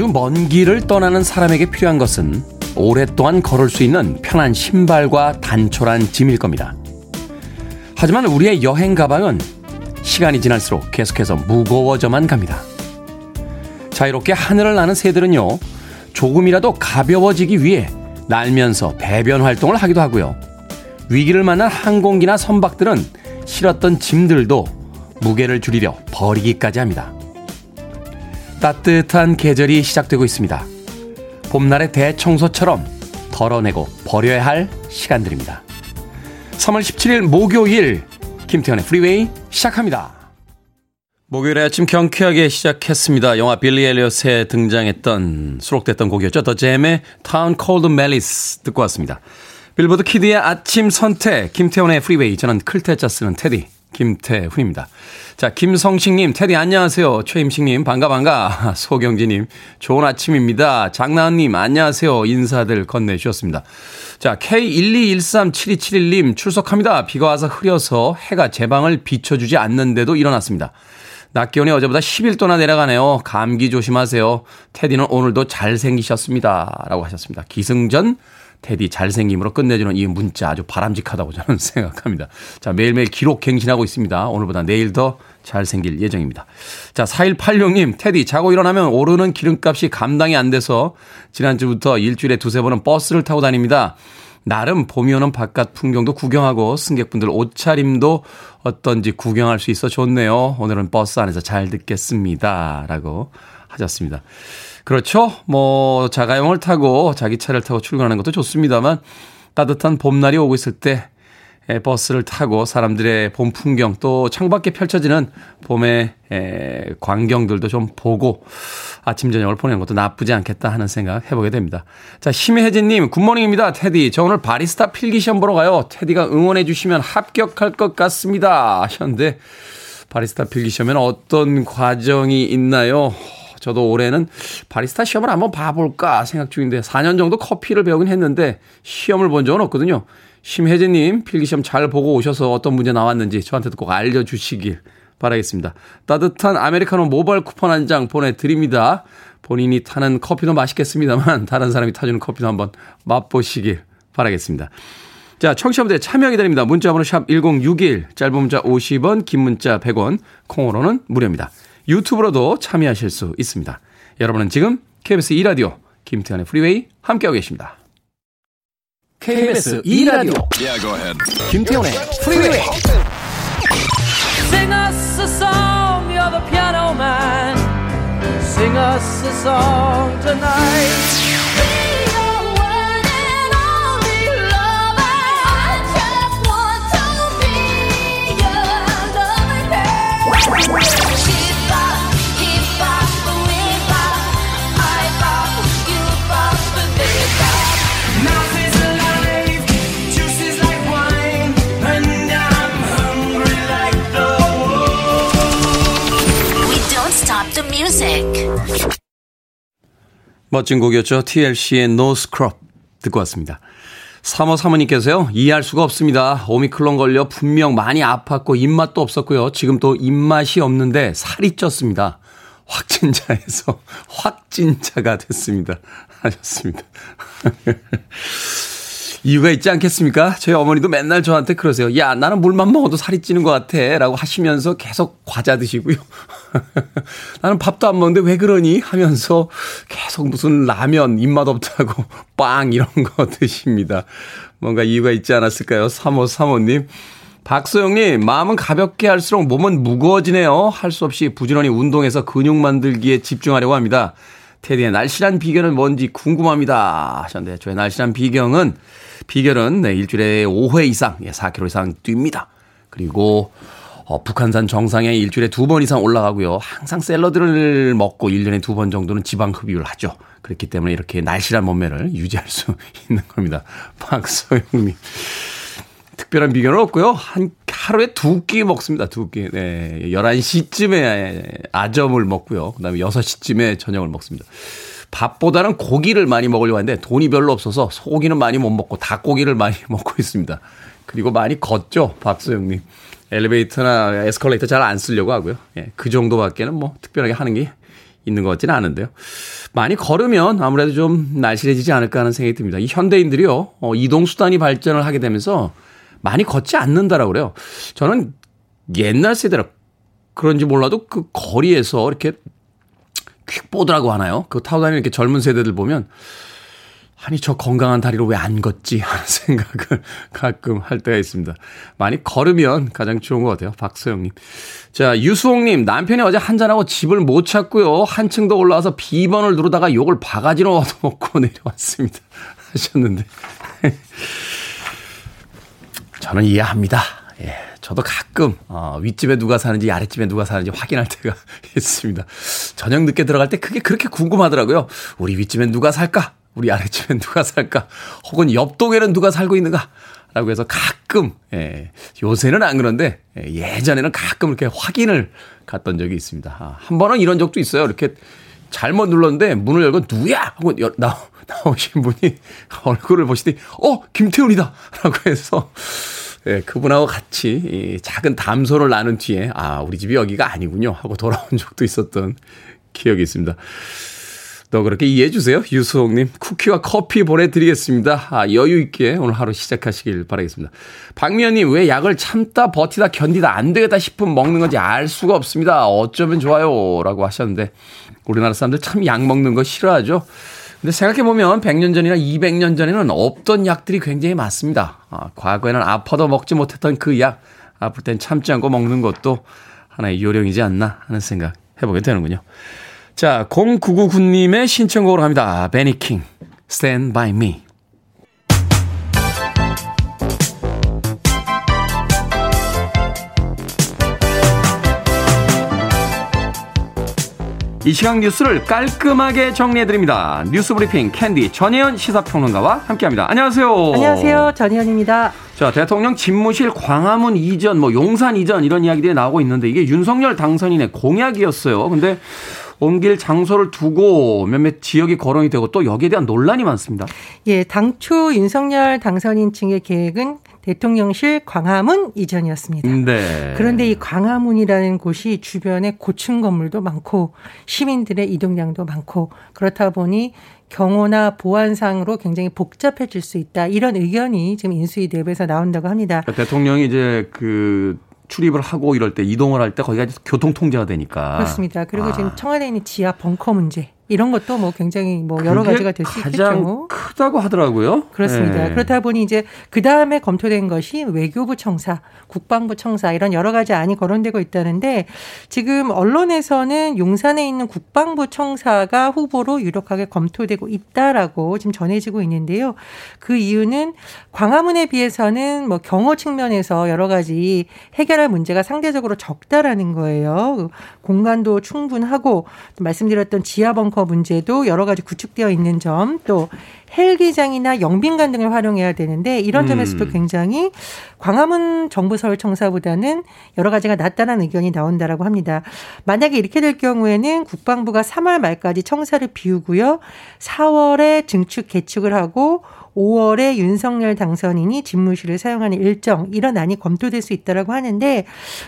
아주 먼 길을 떠나는 사람에게 필요한 것은 오랫동안 걸을 수 있는 편한 신발과 단촐한 짐일 겁니다. 하지만 우리의 여행 가방은 시간이 지날수록 계속해서 무거워져만 갑니다. 자유롭게 하늘을 나는 새들은요, 조금이라도 가벼워지기 위해 날면서 배변 활동을 하기도 하고요. 위기를 만난 항공기나 선박들은 실었던 짐들도 무게를 줄이려 버리기까지 합니다. 따뜻한 계절이 시작되고 있습니다. 봄날의 대청소처럼 덜어내고 버려야 할 시간들입니다. 3월 17일 목요일 김태훈의 프리웨이 시작합니다. 목요일 아침 경쾌하게 시작했습니다. 영화 빌리 엘리엇에 등장했던 수록됐던 곡이었죠. 더 잼의 Town Called Malice 듣고 왔습니다. 빌보드 키드의 아침 선택 김태훈의 프리웨이 저는 클 태자 쓰는 테디 김태훈입니다. 자, 김성식님, 테디 안녕하세요. 최임식님, 반가, 반가. 소경지님, 좋은 아침입니다. 장나은님, 안녕하세요. 인사들 건네주셨습니다. 자, K1213721님, 출석합니다. 비가 와서 흐려서 해가 제 방을 비춰주지 않는데도 일어났습니다. 낮 기온이 어제보다 11도나 내려가네요. 감기 조심하세요. 테디는 오늘도 잘생기셨습니다. 라고 하셨습니다. 기승전 테디 잘생김으로 끝내주는 이 문자 아주 바람직하다고 저는 생각합니다. 자, 매일매일 기록 갱신하고 있습니다. 오늘보다 내일 더 잘생길 예정입니다. 자, 4186님, 테디, 자고 일어나면 오르는 기름값이 감당이 안 돼서 지난주부터 일주일에 두세 번은 버스를 타고 다닙니다. 나름 봄이 오는 바깥 풍경도 구경하고 승객분들 옷차림도 어떤지 구경할 수 있어 좋네요. 오늘은 버스 안에서 잘 듣겠습니다. 라고 하셨습니다. 그렇죠. 뭐, 자가용을 타고 자기 차를 타고 출근하는 것도 좋습니다만 따뜻한 봄날이 오고 있을 때 버스를 타고 사람들의 봄 풍경 또 창밖에 펼쳐지는 봄의 광경들도 좀 보고 아침 저녁을 보내는 것도 나쁘지 않겠다 하는 생각 해보게 됩니다. 자 심혜진님 굿모닝입니다. 테디 저 오늘 바리스타 필기 시험 보러 가요. 테디가 응원해 주시면 합격할 것 같습니다. 하셨는데 바리스타 필기 시험에는 어떤 과정이 있나요? 저도 올해는 바리스타 시험을 한번 봐볼까 생각 중인데 4년 정도 커피를 배우긴 했는데 시험을 본 적은 없거든요. 심혜진님 필기시험 잘 보고 오셔서 어떤 문제 나왔는지 저한테도 꼭 알려주시길 바라겠습니다. 따뜻한 아메리카노 모바일 쿠폰 한 장 보내드립니다. 본인이 타는 커피도 맛있겠습니다만 다른 사람이 타주는 커피도 한번 맛보시길 바라겠습니다. 자, 청취자분들 참여 기다립니다. 문자번호 샵 1061, 짧은 문자 50원, 긴 문자 100원, 콩으로는 무료입니다. 유튜브로도 참여하실 수 있습니다. 여러분은 지금 KBS 2라디오 김태훈의 프리웨이 함께하고 계십니다. KBS 2라디오 yeah, 김태훈의 프리웨이 Sing us a song, you're the piano man Sing us a song tonight 멋진 곡이었죠. TLC의 No Scrub 듣고 왔습니다. 3호 사모님께서요, 이해할 수가 없습니다. 오미클론 걸려 분명 많이 아팠고 입맛도 없었고요. 지금 또 입맛이 없는데 살이 쪘습니다. 확진자에서 확진자가 됐습니다. 하셨습니다. 이유가 있지 않겠습니까? 저희 어머니도 맨날 저한테 그러세요. 야, 나는 물만 먹어도 살이 찌는 것 같아. 라고 하시면서 계속 과자 드시고요. 나는 밥도 안 먹는데 왜 그러니? 하면서 계속 무슨 라면 입맛 없다고 빵 이런 거 드십니다. 뭔가 이유가 있지 않았을까요? 3호 사모님. 박소영님, 마음은 가볍게 할수록 몸은 무거워지네요. 할 수 없이 부지런히 운동해서 근육 만들기에 집중하려고 합니다. 테디의 날씬한 비결은 뭔지 궁금합니다. 하셨는데, 저의 날씬한 비경은, 비결은 네, 일주일에 5회 이상, 예, 4kg 이상 뜁니다. 그리고 어, 북한산 정상에 일주일에 두 번 이상 올라가고요. 항상 샐러드를 먹고 1년에 두 번 정도는 지방 흡입을 하죠. 그렇기 때문에 이렇게 날씬한 몸매를 유지할 수 있는 겁니다. 박소영님. 특별한 비결은 없고요. 한 하루에 두 끼 먹습니다. 두 끼. 네. 11시쯤에 아점을 먹고요. 그다음에 6시쯤에 저녁을 먹습니다. 밥보다는 고기를 많이 먹으려고 하는데 돈이 별로 없어서 소고기는 많이 못 먹고 닭고기를 많이 먹고 있습니다. 그리고 많이 걷죠. 박소영님. 엘리베이터나 에스컬레이터 잘 안 쓰려고 하고요. 예, 그 정도밖에는 뭐 특별하게 하는 게 있는 것 같지는 않은데요. 많이 걸으면 아무래도 좀 날씬해지지 않을까 하는 생각이 듭니다. 이 현대인들이요, 어, 이동수단이 발전을 하게 되면서 많이 걷지 않는다라고 그래요. 저는 옛날 세대라 그런지 몰라도 그 거리에서 이렇게 퀵보드라고 하나요? 그 타고 다니는 이렇게 젊은 세대들 보면 아니 저 건강한 다리로 왜 안 걷지 하는 생각을 가끔 할 때가 있습니다. 많이 걸으면 가장 좋은 것 같아요. 박소영님. 자 유수홍님 남편이 어제 한잔하고 집을 못 찾고요. 한층 더 올라와서 비번을 누르다가 욕을 바가지로 얻어먹고 내려왔습니다. 하셨는데 저는 이해합니다. 예, 저도 가끔 어, 윗집에 누가 사는지 아랫집에 누가 사는지 확인할 때가 있습니다. 저녁 늦게 들어갈 때 그게 그렇게 궁금하더라고요. 우리 윗집엔 누가 살까? 우리 아랫집엔 누가 살까? 혹은 옆동에는 누가 살고 있는가? 라고 해서 가끔, 예, 요새는 안 그런데, 예, 예전에는 가끔 이렇게 확인을 갔던 적이 있습니다. 아, 한 번은 이런 적도 있어요. 이렇게 잘못 눌렀는데 문을 열고 누야! 하고 여, 나, 나오신 분이 얼굴을 보시더니, 어! 김태훈이다! 라고 해서, 예, 그분하고 같이 이 작은 담소를 나눈 뒤에, 아, 우리 집이 여기가 아니군요. 하고 돌아온 적도 있었던 기억이 있습니다. 또 그렇게 이해해 주세요. 유수홍님. 쿠키와 커피 보내드리겠습니다. 아, 여유 있게 오늘 하루 시작하시길 바라겠습니다. 박미연님, 왜 약을 참다 버티다 견디다 안 되겠다 싶으면 먹는 건지 알 수가 없습니다. 어쩌면 좋아요. 라고 하셨는데, 우리나라 사람들 참 약 먹는 거 싫어하죠. 근데 생각해보면 100년 전이나 200년 전에는 없던 약들이 굉장히 많습니다. 아, 과거에는 아파도 먹지 못했던 그 약, 아플 땐 참지 않고 먹는 것도 하나의 요령이지 않나 하는 생각 해보게 되는군요. 자, 0999님의 신청곡으로 합니다. 벤 이 킹, Stand By Me. 이 시각 뉴스를 깔끔하게 정리해드립니다. 뉴스 브리핑 캔디 전혜연 시사평론가와 함께합니다. 안녕하세요. 안녕하세요. 전혜연입니다. 자, 대통령 집무실 광화문 이전, 뭐 용산 이전 이런 이야기들이 나오고 있는데 이게 윤석열 당선인의 공약이었어요. 근데 옮길 장소를 두고 몇몇 지역이 거론이 되고 또 여기에 대한 논란이 많습니다. 예, 당초 윤석열 당선인 층의 계획은 대통령실 광화문 이전이었습니다. 네. 그런데 이 광화문이라는 곳이 주변에 고층 건물도 많고 시민들의 이동량도 많고 그렇다 보니 경호나 보안상으로 굉장히 복잡해질 수 있다. 이런 의견이 지금 인수위 내부에서 나온다고 합니다. 그러니까 대통령이 이제 그 출입을 하고 이럴 때 이동을 할 때 거기가 교통 통제가 되니까. 그렇습니다. 그리고 아. 지금 청와대에 있는 지하 벙커 문제 이런 것도 뭐 굉장히 뭐 여러 가지가 될 수 있겠죠. 가장 크다고 하더라고요. 그렇습니다. 네. 그렇다 보니 이제 그 다음에 검토된 것이 외교부 청사, 국방부 청사 이런 여러 가지 안이 거론되고 있다는데 지금 언론에서는 용산에 있는 국방부 청사가 후보로 유력하게 검토되고 있다라고 지금 전해지고 있는데요. 그 이유는 광화문에 비해서는 뭐 경호 측면에서 여러 가지 해결할 문제가 상대적으로 적다라는 거예요. 공간도 충분하고 말씀드렸던 지하 벙커 벙커 문제도 여러 가지 구축되어 있는 점, 또 헬기장이나 영빈관 등을 활용해야 되는데 이런 점에서도 음. 굉장히 광화문 정부서울청사보다는 여러 가지가 낫다는 의견이 나온다라고 합니다. 만약에 이렇게 될 경우에는 국방부가 3월 말까지 청사를 비우고요. 4월에 증축 개축을 하고 5월에 윤석열 당선인이 집무실을 사용하는 일정 이런 안이 검토될 수 있다라고 하는데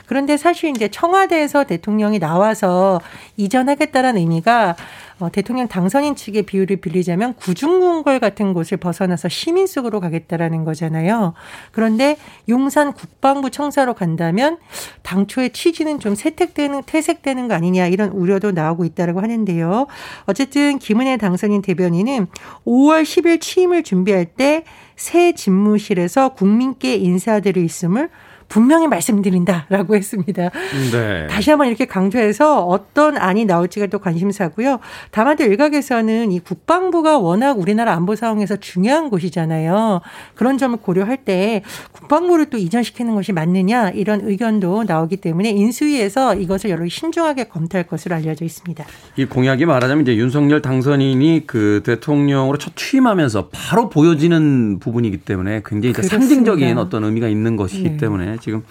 그런데 사실 이제 청와대에서 대통령이 나와서 이전하겠다라는 의미가 어, 대통령 당선인 측의 비율을 빌리자면 구중궁궐 같은 곳을 벗어나서 시민 속으로 가겠다라는 거잖아요. 그런데 용산 국방부 청사로 간다면 당초의 취지는 좀 세택되는 퇴색되는 거 아니냐 이런 우려도 나오고 있다라고 하는데요. 어쨌든 김은혜 당선인 대변인은 5월 10일 취임을 준비할 때 새 집무실에서 국민께 인사드릴 있음을 분명히 말씀드린다라고 했습니다. 네. 다시 한번 이렇게 강조해서 어떤 안이 나올지가 또 관심사고요. 다만 또 일각에서는 이 국방부가 워낙 우리나라 안보 상황에서 중요한 곳이잖아요. 그런 점을 고려할 때 국방부를 또 이전시키는 것이 맞느냐 이런 의견도 나오기 때문에 인수위에서 이것을 여러 신중하게 검토할 것으로 알려져 있습니다. 이 공약이 말하자면 이제 윤석열 당선인이 그 대통령으로 첫 취임하면서 바로 보여지는 부분이기 때문에 굉장히 상징적인 어떤 의미가 있는 것이기 네. 때문에 지금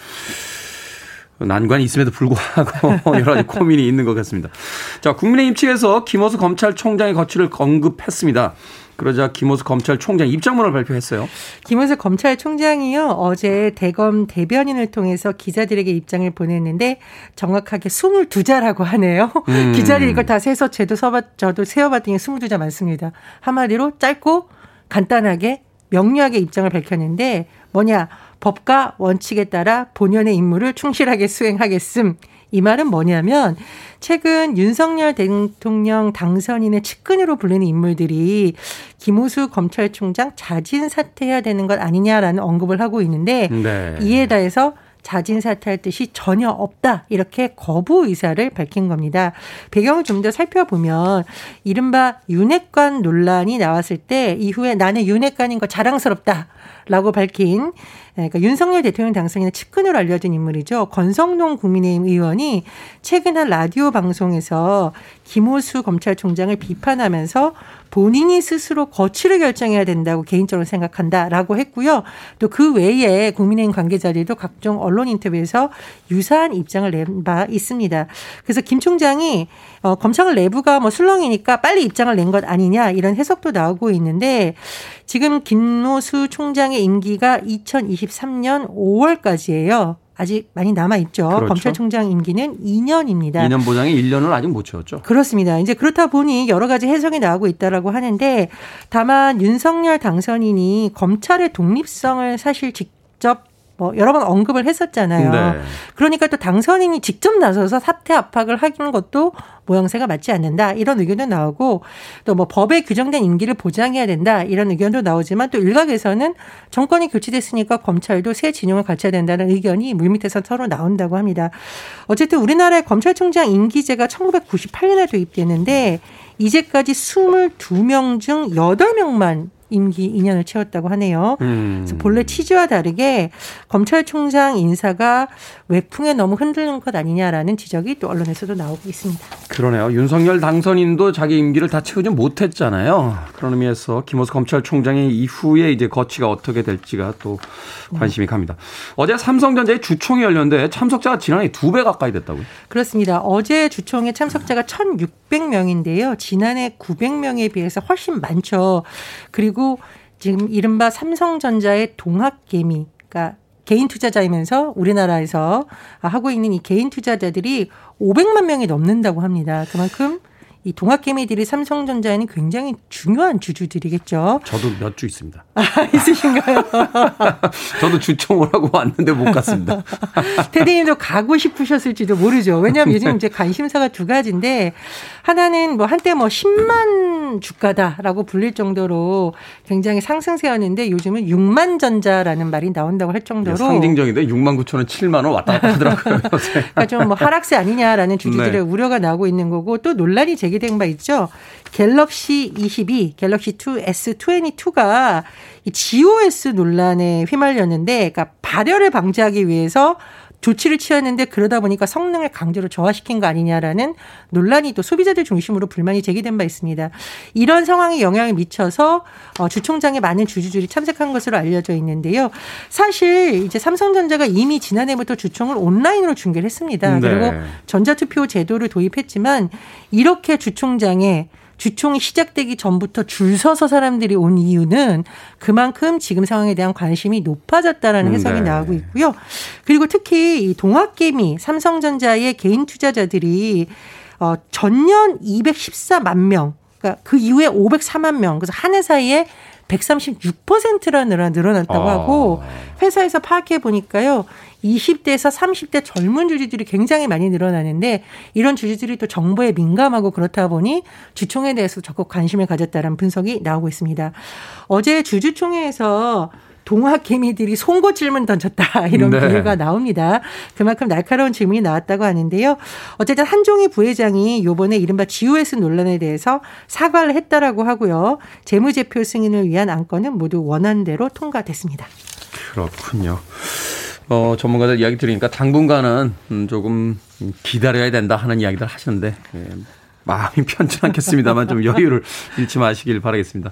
난관이 있음에도 불구하고 여러 가지 고민이 있는 것 같습니다. 자, 국민의힘 측에서 김호수 검찰총장의 거취를 언급했습니다. 그러자 김호수 검찰총장 입장문을 발표했어요. 김호수 검찰총장이요 어제 대검 대변인을 통해서 기자들에게 입장을 보냈는데 정확하게 22자라고 하네요. 음. 기자들이 이걸 다 세서 제도 서봤 저도 세어봤더니 22자 많습니다. 한마디로 짧고 간단하게 명료하게 입장을 밝혔는데 뭐냐 법과 원칙에 따라 본연의 임무를 충실하게 수행하겠음. 이 말은 뭐냐면 최근 윤석열 대통령 당선인의 측근으로 불리는 인물들이 김호수 검찰총장 자진 사퇴해야 되는 것 아니냐라는 언급을 하고 있는데 네. 이에 대해서 자진 사퇴할 뜻이 전혀 없다. 이렇게 거부 의사를 밝힌 겁니다. 배경을 좀 더 살펴보면 이른바 윤핵관 논란이 나왔을 때 이후에 나는 윤핵관인 거 자랑스럽다. 라고 밝힌 그러니까 윤석열 대통령 당선인의 측근으로 알려진 인물이죠. 권성동 국민의힘 의원이 최근 한 라디오 방송에서 김호수 검찰총장을 비판하면서 본인이 스스로 거취를 결정해야 된다고 개인적으로 생각한다라고 했고요. 또 그 외에 국민의힘 관계자들도 각종 언론 인터뷰에서 유사한 입장을 낸 바 있습니다. 그래서 김 총장이 어, 검찰 내부가 뭐 술렁이니까 빨리 입장을 낸 것 아니냐 이런 해석도 나오고 있는데 지금 김호수 총장의 임기가 2023년 5월까지예요. 아직 많이 남아 있죠. 그렇죠. 검찰총장 임기는 2년입니다. 2년 보장에 1년을 아직 못 채웠죠. 그렇습니다. 이제 그렇다 보니 여러 가지 해석이 나오고 있다라고 하는데 다만 윤석열 당선인이 검찰의 독립성을 사실 직접 뭐 여러 번 언급을 했었잖아요. 네. 그러니까 또 당선인이 직접 나서서 사퇴 압박을 하는 것도 모양새가 맞지 않는다 이런 의견도 나오고 또 뭐 법에 규정된 임기를 보장해야 된다 이런 의견도 나오지만 또 일각에서는 정권이 교체됐으니까 검찰도 새 진영을 갖춰야 된다는 의견이 물밑에서 서로 나온다고 합니다. 어쨌든 우리나라의 검찰총장 임기제가 1998년에 도입됐는데 이제까지 22명 중 8명만 임기 2년을 채웠다고 하네요. 음. 그래서 본래 취지와 다르게 검찰총장 인사가 외풍에 너무 흔들는 것 아니냐라는 지적이 또 언론에서도 나오고 있습니다. 그러네요. 윤석열 당선인도 자기 임기를 다 채우지 못했잖아요. 그런 의미에서 김호수 검찰총장의 이후에 이제 거치가 어떻게 될지가 또 관심이 갑니다. 어제 삼성전자의 주총이 열렸는데 참석자가 지난해 두 배 가까이 됐다고요? 그렇습니다. 어제 주총에 참석자가 1,600명인데요. 지난해 900명에 비해서 훨씬 많죠. 그리고 지금 이른바 삼성전자의 동학개미, 그러니까 개인 투자자이면서 우리나라에서 하고 있는 이 개인 투자자들이 500만 명이 넘는다고 합니다. 그만큼 이 동학개미들이 삼성전자에는 굉장히 중요한 주주들이겠죠. 저도 몇 주 있습니다. 아, 있으신가요? 저도 주총을 하고 왔는데 못 갔습니다. 테디님도 가고 싶으셨을지도 모르죠. 왜냐하면 요즘 이제 관심사가 두 가지인데 하나는 뭐 한때 뭐 10만 주가다라고 불릴 정도로 굉장히 상승세였는데 요즘은 6만 전자라는 말이 나온다고 할 정도로 상징적인데 6만 9천 원, 7만 원 왔다 갔다 하더라고요. 그러니까 좀 뭐 하락세 아니냐라는 주주들의 네. 우려가 나오고 있는 거고 또 논란이 제 기된 바 있죠. 갤럭시 22, 갤럭시 2 S22가 이 GOS 논란에 휘말렸는데 그러니까 발열을 방지하기 위해서 조치를 취했는데 그러다 보니까 성능을 강제로 저하시킨 거 아니냐라는 논란이 또 소비자들 중심으로 불만이 제기된 바 있습니다. 이런 상황에 영향을 미쳐서 어, 주총장에 많은 주주들이 참석한 것으로 알려져 있는데요. 사실 이제 삼성전자가 이미 지난해부터 주총을 온라인으로 중계를 했습니다. 네. 그리고 전자투표 제도를 도입했지만 이렇게 주총장에 주총이 시작되기 전부터 줄 서서 사람들이 온 이유는 그만큼 지금 상황에 대한 관심이 높아졌다라는 해석이 네. 나오고 있고요. 그리고 특히 이 동학개미 삼성전자의 개인 투자자들이 어 전년 214만 명, 그러니까 그 이후에 504만 명, 그래서 한 해 사이에 136%나 늘어났다고 아. 하고 회사에서 파악해 보니까요. 20대에서 30대 젊은 주주들이 굉장히 많이 늘어나는데 이런 주주들이 또 정보에 민감하고 그렇다 보니 주총에 대해서 적극 관심을 가졌다는 분석이 나오고 있습니다. 어제 주주총회에서 동학 개미들이 송곳 질문 던졌다 이런 네. 비유가 나옵니다. 그만큼 날카로운 질문이 나왔다고 하는데요. 어쨌든 한종희 부회장이 요번에 이른바 GOS 논란에 대해서 사과를 했다라고 하고요. 재무제표 승인을 위한 안건은 모두 원안대로 통과됐습니다. 그렇군요. 어, 전문가들 이야기 들으니까 당분간은 음, 조금 기다려야 된다 하는 이야기들 하셨는데 예, 마음이 편치 않겠습니다만 좀 여유를 잃지 마시길 바라겠습니다.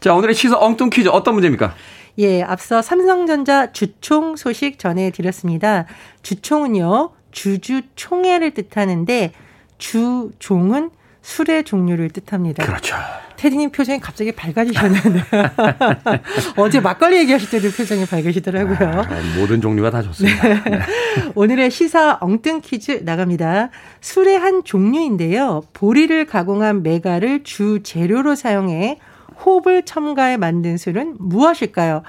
자, 오늘의 시사 엉뚱 퀴즈 어떤 문제입니까? 예, 앞서 삼성전자 주총 소식 전해드렸습니다. 주총은요, 주주 총회를 뜻하는데, 주종은 술의 종류를 뜻합니다. 그렇죠. 테디님 표정이 갑자기 밝아지셨는데 어제 막걸리 얘기하실 때도 표정이 밝으시더라고요. 아, 모든 종류가 다 좋습니다. 네. 네. 오늘의 시사 엉뚱 퀴즈 나갑니다. 술의 한 종류인데요. 보리를 가공한 메가를 주 재료로 사용해 호흡을 첨가해 만든 술은 무엇일까요?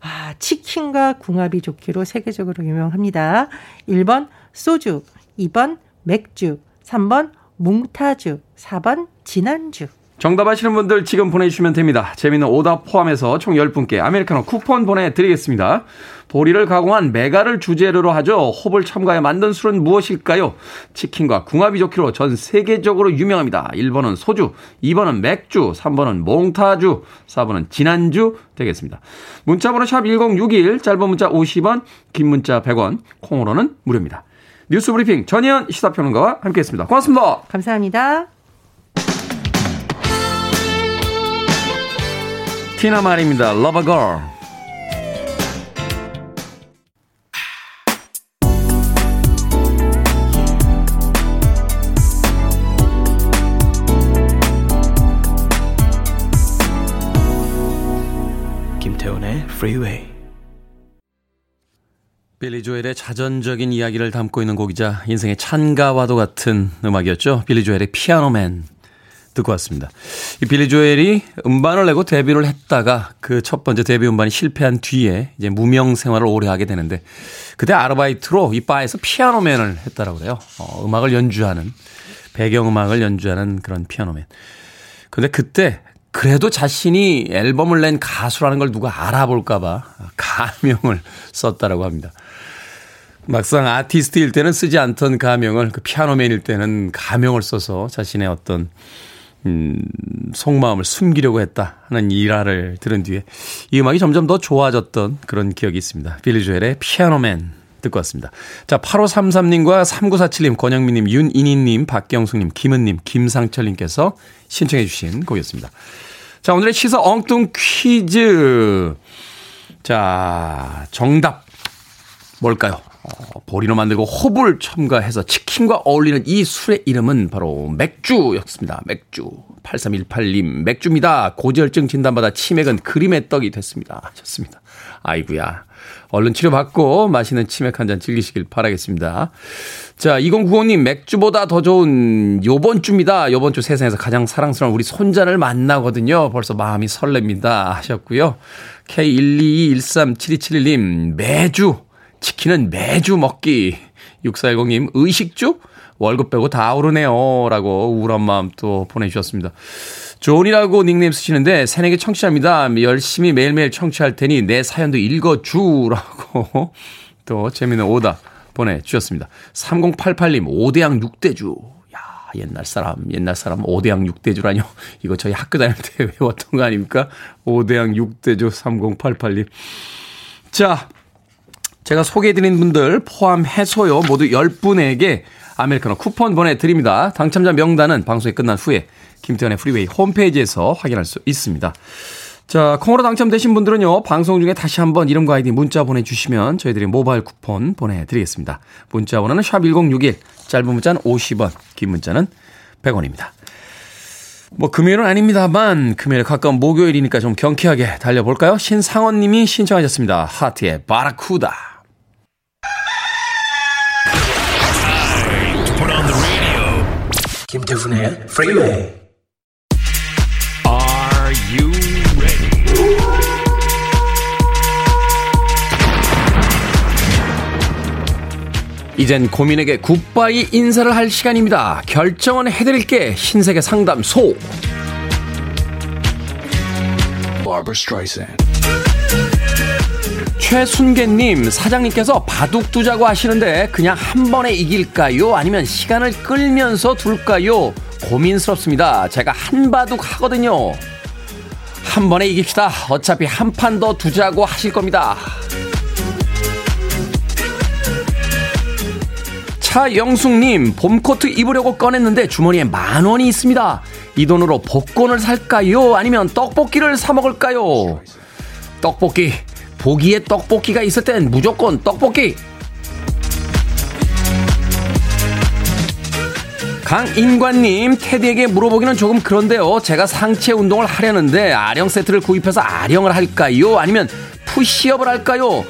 아, 치킨과 궁합이 좋기로 세계적으로 유명합니다. 1번 소주, 2번 맥주, 3번 몽타주, 4번 진안주. 정답 아시는 분들 지금 보내주시면 됩니다. 재미있는 오답 포함해서 총 10분께 아메리카노 쿠폰 보내드리겠습니다. 보리를 가공한 메가를 주재료로 하죠. 호불 첨가해 만든 술은 무엇일까요? 치킨과 궁합이 좋기로 전 세계적으로 유명합니다. 1번은 소주, 2번은 맥주, 3번은 몽타주, 4번은 진안주 되겠습니다. 문자번호 샵 1061, 짧은 문자 50원, 긴 문자 100원, 콩으로는 무료입니다. 뉴스 브리핑 전희연 시사평론가와 함께했습니다. 고맙습니다. 감사합니다. 티나 말입니다. Love a Girl. 김태훈의 Freeway. 빌리 조엘의 자전적인 이야기를 담고 있는 곡이자 인생의 찬가와도 같은 음악이었죠. 빌리 조엘의 피아노맨 듣고 왔습니다. 이 빌리 조엘이 음반을 내고 데뷔를 했다가 그 첫 번째 데뷔 음반이 실패한 뒤에 이제 무명 생활을 오래 하게 되는데 그때 아르바이트로 이 바에서 피아노맨을 했다라고 그래요. 어, 음악을 연주하는 배경음악을 연주하는 그런 피아노맨. 근데 그때 그래도 자신이 앨범을 낸 가수라는 걸 누가 알아볼까봐 가명을 썼다라고 합니다. 막상 아티스트일 때는 쓰지 않던 가명을 그 피아노맨일 때는 가명을 써서 자신의 어떤 음, 속마음을 숨기려고 했다 하는 일화를 들은 뒤에 이 음악이 점점 더 좋아졌던 그런 기억이 있습니다. 빌리 조엘의 피아노맨 듣고 왔습니다. 자, 8533님과 3947님, 권영민님, 윤인희님, 박경숙님, 김은님, 김상철님께서 신청해 주신 곡이었습니다. 자, 오늘의 시사 엉뚱 퀴즈. 자, 정답 뭘까요? 어, 보리로 만들고 호불 첨가해서 치킨과 어울리는 이 술의 이름은 바로 맥주였습니다. 맥주. 8318님, 맥주입니다. 고지혈증 진단받아 치맥은 그림의 떡이 됐습니다. 하셨습니다. 아이구야. 얼른 치료받고 맛있는 치맥 한 잔 즐기시길 바라겠습니다. 자, 2095님, 맥주보다 더 좋은 요번 주입니다. 요번 주 세상에서 가장 사랑스러운 우리 손자를 만나거든요. 벌써 마음이 설렙니다. 하셨고요. K122137271님, 매주 치킨은 매주 먹기. 6410님, 의식주? 월급 빼고 다 오르네요. 라고 우울한 마음 또 보내주셨습니다. 존이라고 닉네임 쓰시는데, 새내기 청취자입니다. 열심히 매일매일 청취할 테니 내 사연도 읽어주라고 또 재미있는 오타 보내주셨습니다. 3088님, 5대양 6대주. 야 옛날 사람, 옛날 사람 5대양 6대주라뇨. 이거 저희 학교 다닐 때 외웠던 거 아닙니까? 5대양 6대주 3088님. 자, 제가 소개해드린 분들 포함해서요. 모두 10분에게 아메리카노 쿠폰 보내드립니다. 당첨자 명단은 방송이 끝난 후에 김태훈의 프리웨이 홈페이지에서 확인할 수 있습니다. 자, 콩으로 당첨되신 분들은요, 방송 중에 다시 한번 이름과 아이디 문자 보내주시면 저희들이 모바일 쿠폰 보내드리겠습니다. 문자 번호는 샵1061, 짧은 문자는 50원, 긴 문자는 100원입니다. 뭐, 금요일은 아닙니다만, 금요일 가까운 목요일이니까 좀 경쾌하게 달려볼까요? 신상원 님이 신청하셨습니다. 하트의 바라쿠다. 김태훈의 프리웨이 Are you ready? 이젠 고민에게 굿바이 인사를 할 시간입니다. 결정은 해드릴게 흰색의 상담소. Barbara Streisand. 최순계님, 사장님께서 바둑 두자고 하시는데 그냥 한 번에 이길까요? 아니면 시간을 끌면서 둘까요? 고민스럽습니다. 제가 한 바둑 하거든요. 한 번에 이깁시다. 어차피 한 판 더 두자고 하실 겁니다. 차영숙님, 봄코트 입으려고 꺼냈는데 주머니에 만 원이 있습니다. 이 돈으로 복권을 살까요? 아니면 떡볶이를 사 먹을까요? 떡볶이. 보기에 떡볶이가 있을 땐 무조건 떡볶이. 강인관님, 테디에게 물어보기는 조금 그런데요. 제가 상체 운동을 하려는데 아령 세트를 구입해서 아령을 할까요? 아니면 푸시업을 할까요?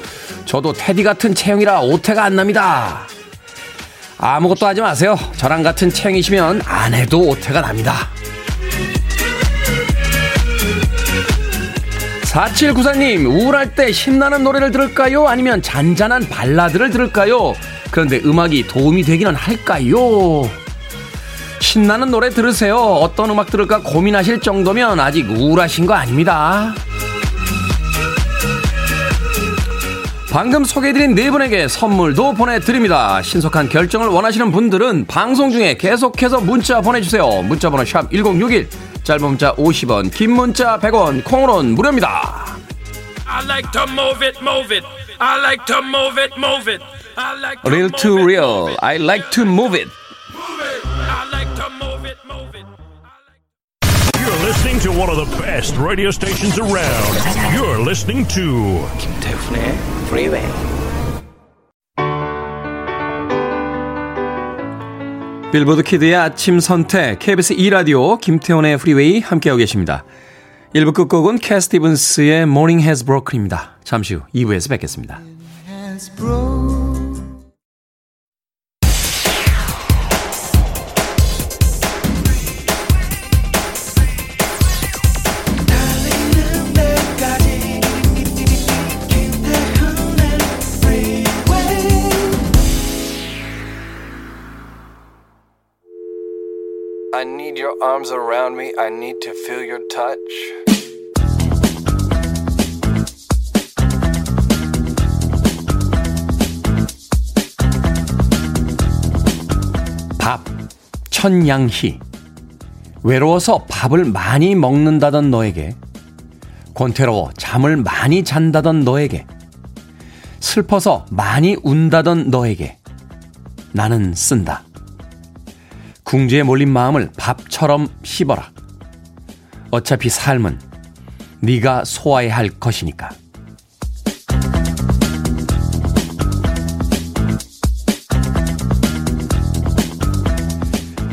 저도 테디 같은 체형이라 오태가 안 납니다. 아무것도 하지 마세요. 저랑 같은 체형이시면 안 해도 오태가 납니다. 4794님, 우울할 때 신나는 노래를 들을까요? 아니면 잔잔한 발라드를 들을까요? 그런데 음악이 도움이 되기는 할까요? 신나는 노래 들으세요. 어떤 음악 들을까 고민하실 정도면 아직 우울하신 거 아닙니다. 방금 소개해드린 네 분에게 선물도 보내드립니다. 신속한 결정을 원하시는 분들은 방송 중에 계속해서 문자 보내주세요. 문자번호 샵 1061, 짧은 문자 50원, 긴 문자 100원, 콩으로는 무료입니다. I like to move it, move it. I like to move it, move it. I like to real to real. I like to move it. You're listening to one of the best radio stations around. You're listening to 김태훈의 Freeway. 빌보드 키드의 아침 선택 KBS 2 라디오 김태훈의 프리웨이 함께하고 계십니다. 1부 끝곡은 캐스티븐스의 Morning Has Broken입니다. 잠시 후 2부에서 뵙겠습니다. Arms around me. I need to feel your touch. 밥, 천양희. 외로워서 밥을 많이 먹는다던 너에게, 권태로워 잠을 많이 잔다던 너에게, 슬퍼서 많이 운다던 너에게, 나는 쓴다. 궁지에 몰린 마음을 밥처럼 씹어라. 어차피 삶은 네가 소화해야 할 것이니까.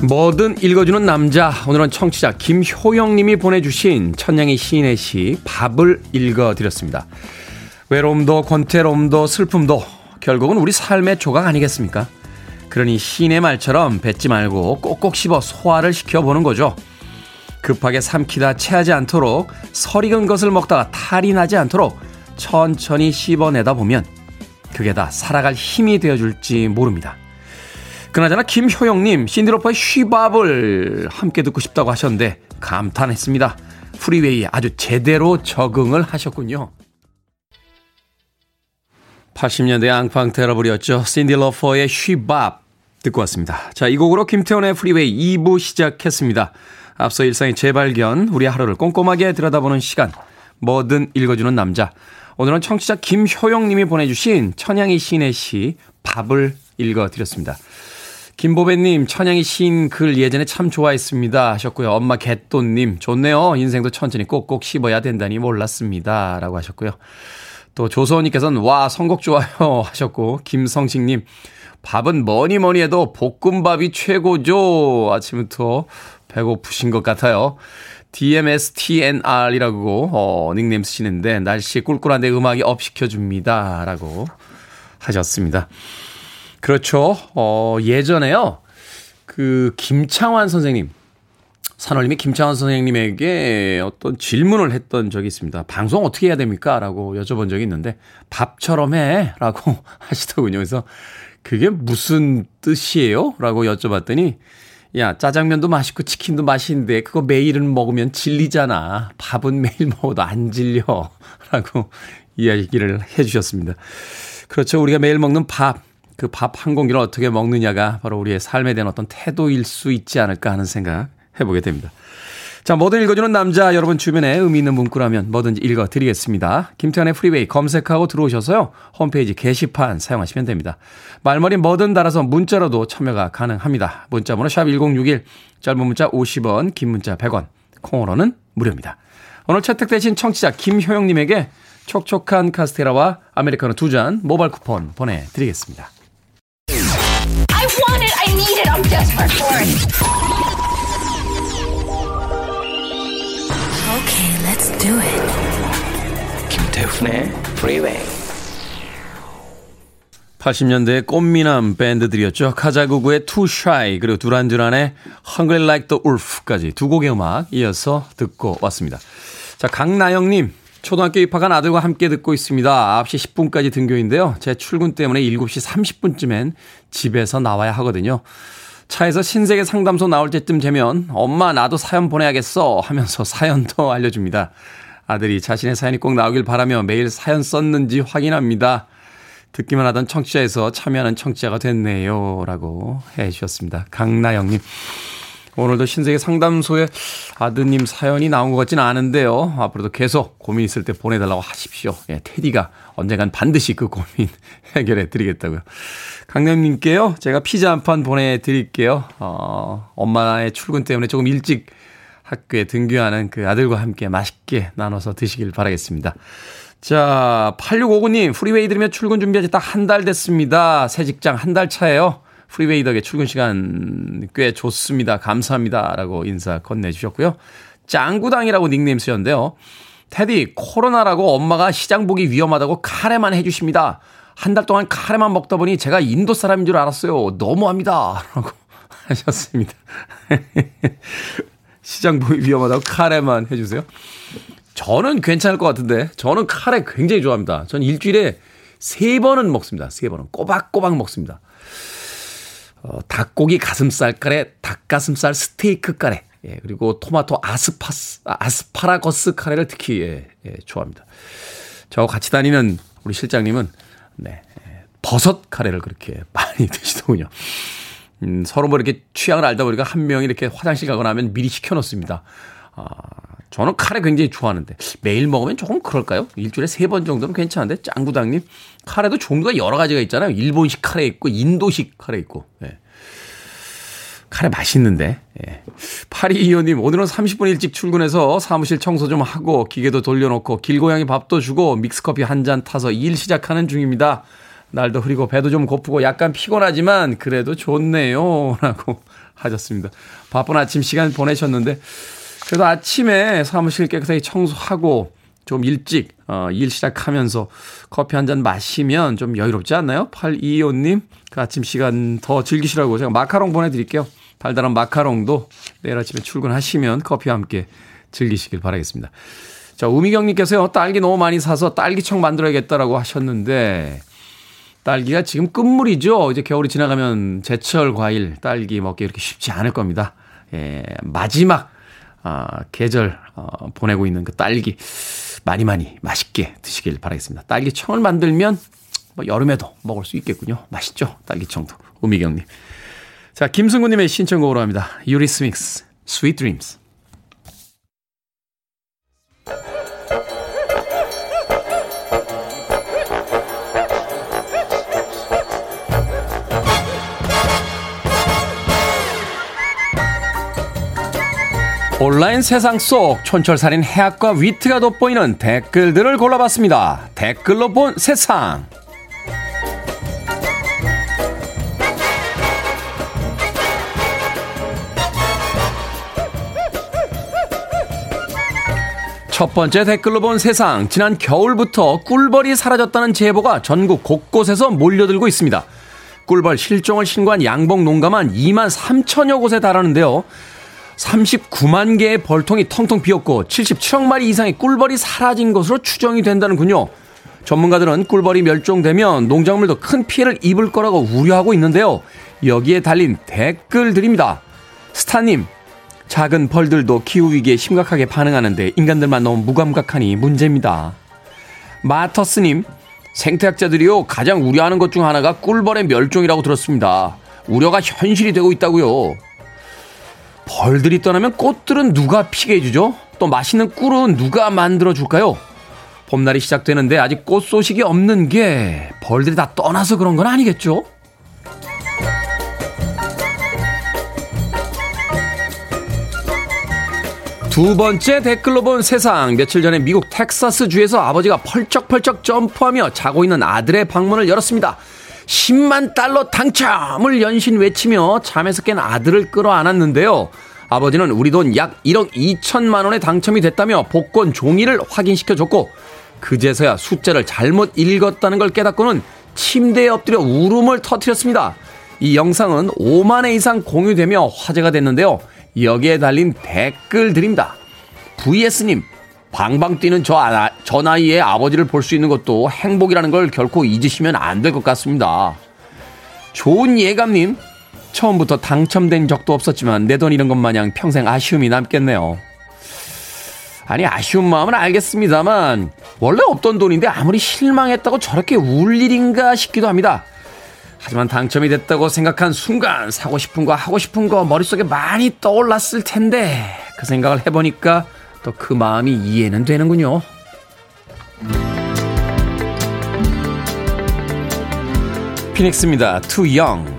뭐든 읽어주는 남자. 오늘은 청취자 김효영님이 보내주신 천냥이 시인의 시 밥을 읽어드렸습니다. 외로움도 권태로움도 슬픔도 결국은 우리 삶의 조각 아니겠습니까? 그러니 시인의 말처럼 뱉지 말고 꼭꼭 씹어 소화를 시켜보는 거죠. 급하게 삼키다 체하지 않도록 설익은 것을 먹다가 탈이 나지 않도록 천천히 씹어내다 보면 그게 다 살아갈 힘이 되어줄지 모릅니다. 그나저나 김효영님 신디로퍼의 쉬밥을 함께 듣고 싶다고 하셨는데 감탄했습니다. 프리웨이에 아주 제대로 적응을 하셨군요. 80년대 앙팡 테러블이었죠. 신디 러퍼의 She Bop 듣고 왔습니다. 자, 이 곡으로 김태훈의 프리웨이 2부 시작했습니다. 앞서 일상의 재발견, 우리 하루를 꼼꼼하게 들여다보는 시간, 뭐든 읽어주는 남자. 오늘은 청취자 김효영 님이 보내주신 천양희 시인의 시, 밥을 읽어드렸습니다. 김보배님, 천양희 시인 글 예전에 참 좋아했습니다. 하셨고요. 엄마 개또님, 좋네요. 인생도 천천히 꼭꼭 씹어야 된다니 몰랐습니다. 라고 하셨고요. 또 조서원님께서는 와, 선곡 좋아요. 하셨고, 김성식님, 밥은 뭐니 뭐니 해도 볶음밥이 최고죠. 아침부터 배고프신 것 같아요. DMSTNR이라고 어, 닉네임 쓰시는데 날씨 꿀꿀한데 음악이 up 시켜줍니다. 라고 하셨습니다. 그렇죠. 어, 예전에요. 그 김창완 선생님 산울림의 김창완 선생님에게 어떤 질문을 했던 적이 있습니다. 방송 어떻게 해야 됩니까? 라고 여쭤본 적이 있는데 밥처럼 해 라고 하시더군요. 그래서 그게 무슨 뜻이에요? 라고 여쭤봤더니 야, 짜장면도 맛있고 치킨도 맛있는데 그거 매일은 먹으면 질리잖아. 밥은 매일 먹어도 안 질려. 라고 이야기를 해 주셨습니다. 그렇죠. 우리가 매일 먹는 밥, 그 밥 한 공기를 어떻게 먹느냐가 바로 우리의 삶에 대한 어떤 태도일 수 있지 않을까 하는 생각 해보게 됩니다. 자, 뭐든 읽어주는 남자 여러분 주변에 의미 있는 문구라면 뭐든지 읽어드리겠습니다. 김태훈의 프리웨이 검색하고 들어오셔서요. 홈페이지 게시판 사용하시면 됩니다. 말머리 뭐든 달아서 문자로도 참여가 가능합니다. 문자번호 샵 1061, 짧은 문자 50원, 긴 문자 100원, 콩으로는 무료입니다. 오늘 채택되신 청취자 김효영님에게 촉촉한 카스테라와 아메리카노 두 잔 모바일 쿠폰 보내드리겠습니다. Do it. 김태훈의 Freeway. 80년대의 꽃미남 밴드들이었죠. 카자구구의 Too Shy 그리고 두란두란의 Hungry Like the Wolf까지 두 곡의 음악 이어서 듣고 왔습니다. 자 강나영님 초등학교 입학한 아들과 함께 듣고 있습니다. 9시 10분까지 등교인데요. 제 출근 때문에 7시 30분쯤엔 집에서 나와야 하거든요. 차에서 신세계 상담소 나올 때쯤 되면 엄마 나도 사연 보내야겠어 하면서 사연도 알려줍니다. 아들이 자신의 사연이 꼭 나오길 바라며 매일 사연 썼는지 확인합니다. 듣기만 하던 청취자에서 참여하는 청취자가 됐네요. 라고 해 주셨습니다. 강나영님. 오늘도 신세계 상담소에 아드님 사연이 나온 것 같지는 않은데요. 앞으로도 계속 고민 있을 때 보내달라고 하십시오. 예, 테디가 언젠간 반드시 그 고민 해결해 드리겠다고요. 강남님께요. 제가 피자 한 판 보내드릴게요. 어, 엄마의 출근 때문에 조금 일찍 학교에 등교하는 그 아들과 함께 맛있게 나눠서 드시길 바라겠습니다. 자, 8659님, 프리웨이 들으면 출근 준비한 지 딱 한 달 됐습니다. 새 직장 한 달 차예요. 프리웨이 덕에 출근 시간 꽤 좋습니다. 감사합니다. 라고 인사 건네주셨고요. 짱구당이라고 닉네임 쓰셨는데요. 테디, 코로나라고 엄마가 시장 보기 위험하다고 카레만 해주십니다. 한 달 동안 카레만 먹다 보니 제가 인도 사람인 줄 알았어요. 너무합니다. 라고 하셨습니다. 시장 보기 위험하다고 카레만 해주세요. 저는 괜찮을 것 같은데, 저는 카레 굉장히 좋아합니다. 저는 일주일에 세 번은 먹습니다. 세 번은. 꼬박꼬박 먹습니다. 어, 닭고기 가슴살 카레, 닭가슴살 스테이크 카레, 예, 그리고 토마토 아스파스, 아스파라거스 카레를 특히 예, 예, 좋아합니다. 저 같이 다니는 우리 실장님은 네, 예, 버섯 카레를 그렇게 많이 드시더군요. 음, 서로 뭐 이렇게 취향을 알다 보니까 한 명이 이렇게 화장실 가거나 하면 미리 시켜놓습니다. 아, 저는 카레 굉장히 좋아하는데 매일 먹으면 조금 그럴까요? 일주일에 세 번 정도는 괜찮은데 짱구당님 카레도 종류가 여러 가지가 있잖아요. 일본식 카레 있고 인도식 카레 있고. 예. 카레 맛있는데. 예. 8225님 오늘은 30분 일찍 출근해서 사무실 청소 좀 하고 기계도 돌려놓고 길고양이 밥도 주고 믹스커피 한 잔 타서 일 시작하는 중입니다. 날도 흐리고 배도 좀 고프고 약간 피곤하지만 그래도 좋네요. 라고 하셨습니다. 바쁜 아침 시간 보내셨는데 그래도 아침에 사무실 깨끗하게 청소하고 좀 일찍 어, 일 시작하면서 커피 한 잔 마시면 좀 여유롭지 않나요? 8225님 그 아침 시간 더 즐기시라고 제가 마카롱 보내드릴게요. 달달한 마카롱도 내일 아침에 출근하시면 커피와 함께 즐기시길 바라겠습니다. 자, 우미경님께서요, 딸기 너무 많이 사서 딸기청 만들어야겠다라고 하셨는데, 딸기가 지금 끝물이죠. 이제 겨울이 지나가면 제철 과일, 딸기 먹기 이렇게 쉽지 않을 겁니다. 예, 마지막 아, 계절 어, 보내고 있는 그 딸기 많이 많이 맛있게 드시길 바라겠습니다. 딸기청을 만들면 뭐 여름에도 먹을 수 있겠군요. 맛있죠? 딸기청도. 우미경님. 자, 김승구님의 신청곡으로 합니다. 유리스믹스, Sweet Dreams. 온라인 세상 속 촌철살인 해학과 위트가 돋보이는 댓글들을 골라봤습니다. 댓글로 본 세상. 첫 번째 댓글로 본 세상. 지난 겨울부터 꿀벌이 사라졌다는 제보가 전국 곳곳에서 몰려들고 있습니다. 꿀벌 실종을 신고한 양봉 농가만 2만 3천여 곳에 달하는데요. 39만 개의 벌통이 텅텅 비었고 77억 마리 이상의 꿀벌이 사라진 것으로 추정이 된다는군요. 전문가들은 꿀벌이 멸종되면 농작물도 큰 피해를 입을 거라고 우려하고 있는데요. 여기에 달린 댓글들입니다. 스타님, 작은 벌들도 기후 위기에 심각하게 반응하는데 인간들만 너무 무감각하니 문제입니다. 마터스님, 생태학자들이요, 가장 우려하는 것 중 하나가 꿀벌의 멸종이라고 들었습니다. 우려가 현실이 되고 있다고요. 벌들이 떠나면 꽃들은 누가 피게 해주죠? 또 맛있는 꿀은 누가 만들어줄까요? 봄날이 시작되는데 아직 꽃 소식이 없는 게 벌들이 다 떠나서 그런 건 아니겠죠? 두 번째 댓글로 본 세상. 며칠 전에 미국 텍사스 주에서 아버지가 펄쩍펄쩍 점프하며 자고 있는 아들의 방문을 열었습니다. 10만 달러 당첨을 연신 외치며 잠에서 깬 아들을 끌어안았는데요. 아버지는 우리 돈 약 1억 2천만 원에 당첨이 됐다며 복권 종이를 확인시켜줬고 그제서야 숫자를 잘못 읽었다는 걸 깨닫고는 침대에 엎드려 울음을 터뜨렸습니다. 이 영상은 5만 회 이상 공유되며 화제가 됐는데요. 여기에 달린 댓글들입니다. VS님, 방방 뛰는 저, 아, 저 나이에 아버지를 볼 수 있는 것도 행복이라는 걸 결코 잊으시면 안 될 것 같습니다. 좋은 예감님, 처음부터 당첨된 적도 없었지만 내돈 이런 것 마냥 평생 아쉬움이 남겠네요. 아니, 아쉬운 마음은 알겠습니다만, 원래 없던 돈인데 아무리 실망했다고 저렇게 울 일인가 싶기도 합니다. 하지만 당첨이 됐다고 생각한 순간 사고 싶은 거 하고 싶은 거 머릿속에 많이 떠올랐을 텐데 그 생각을 해보니까 또 그 마음이 이해는 되는군요. 피닉스입니다. Too Young.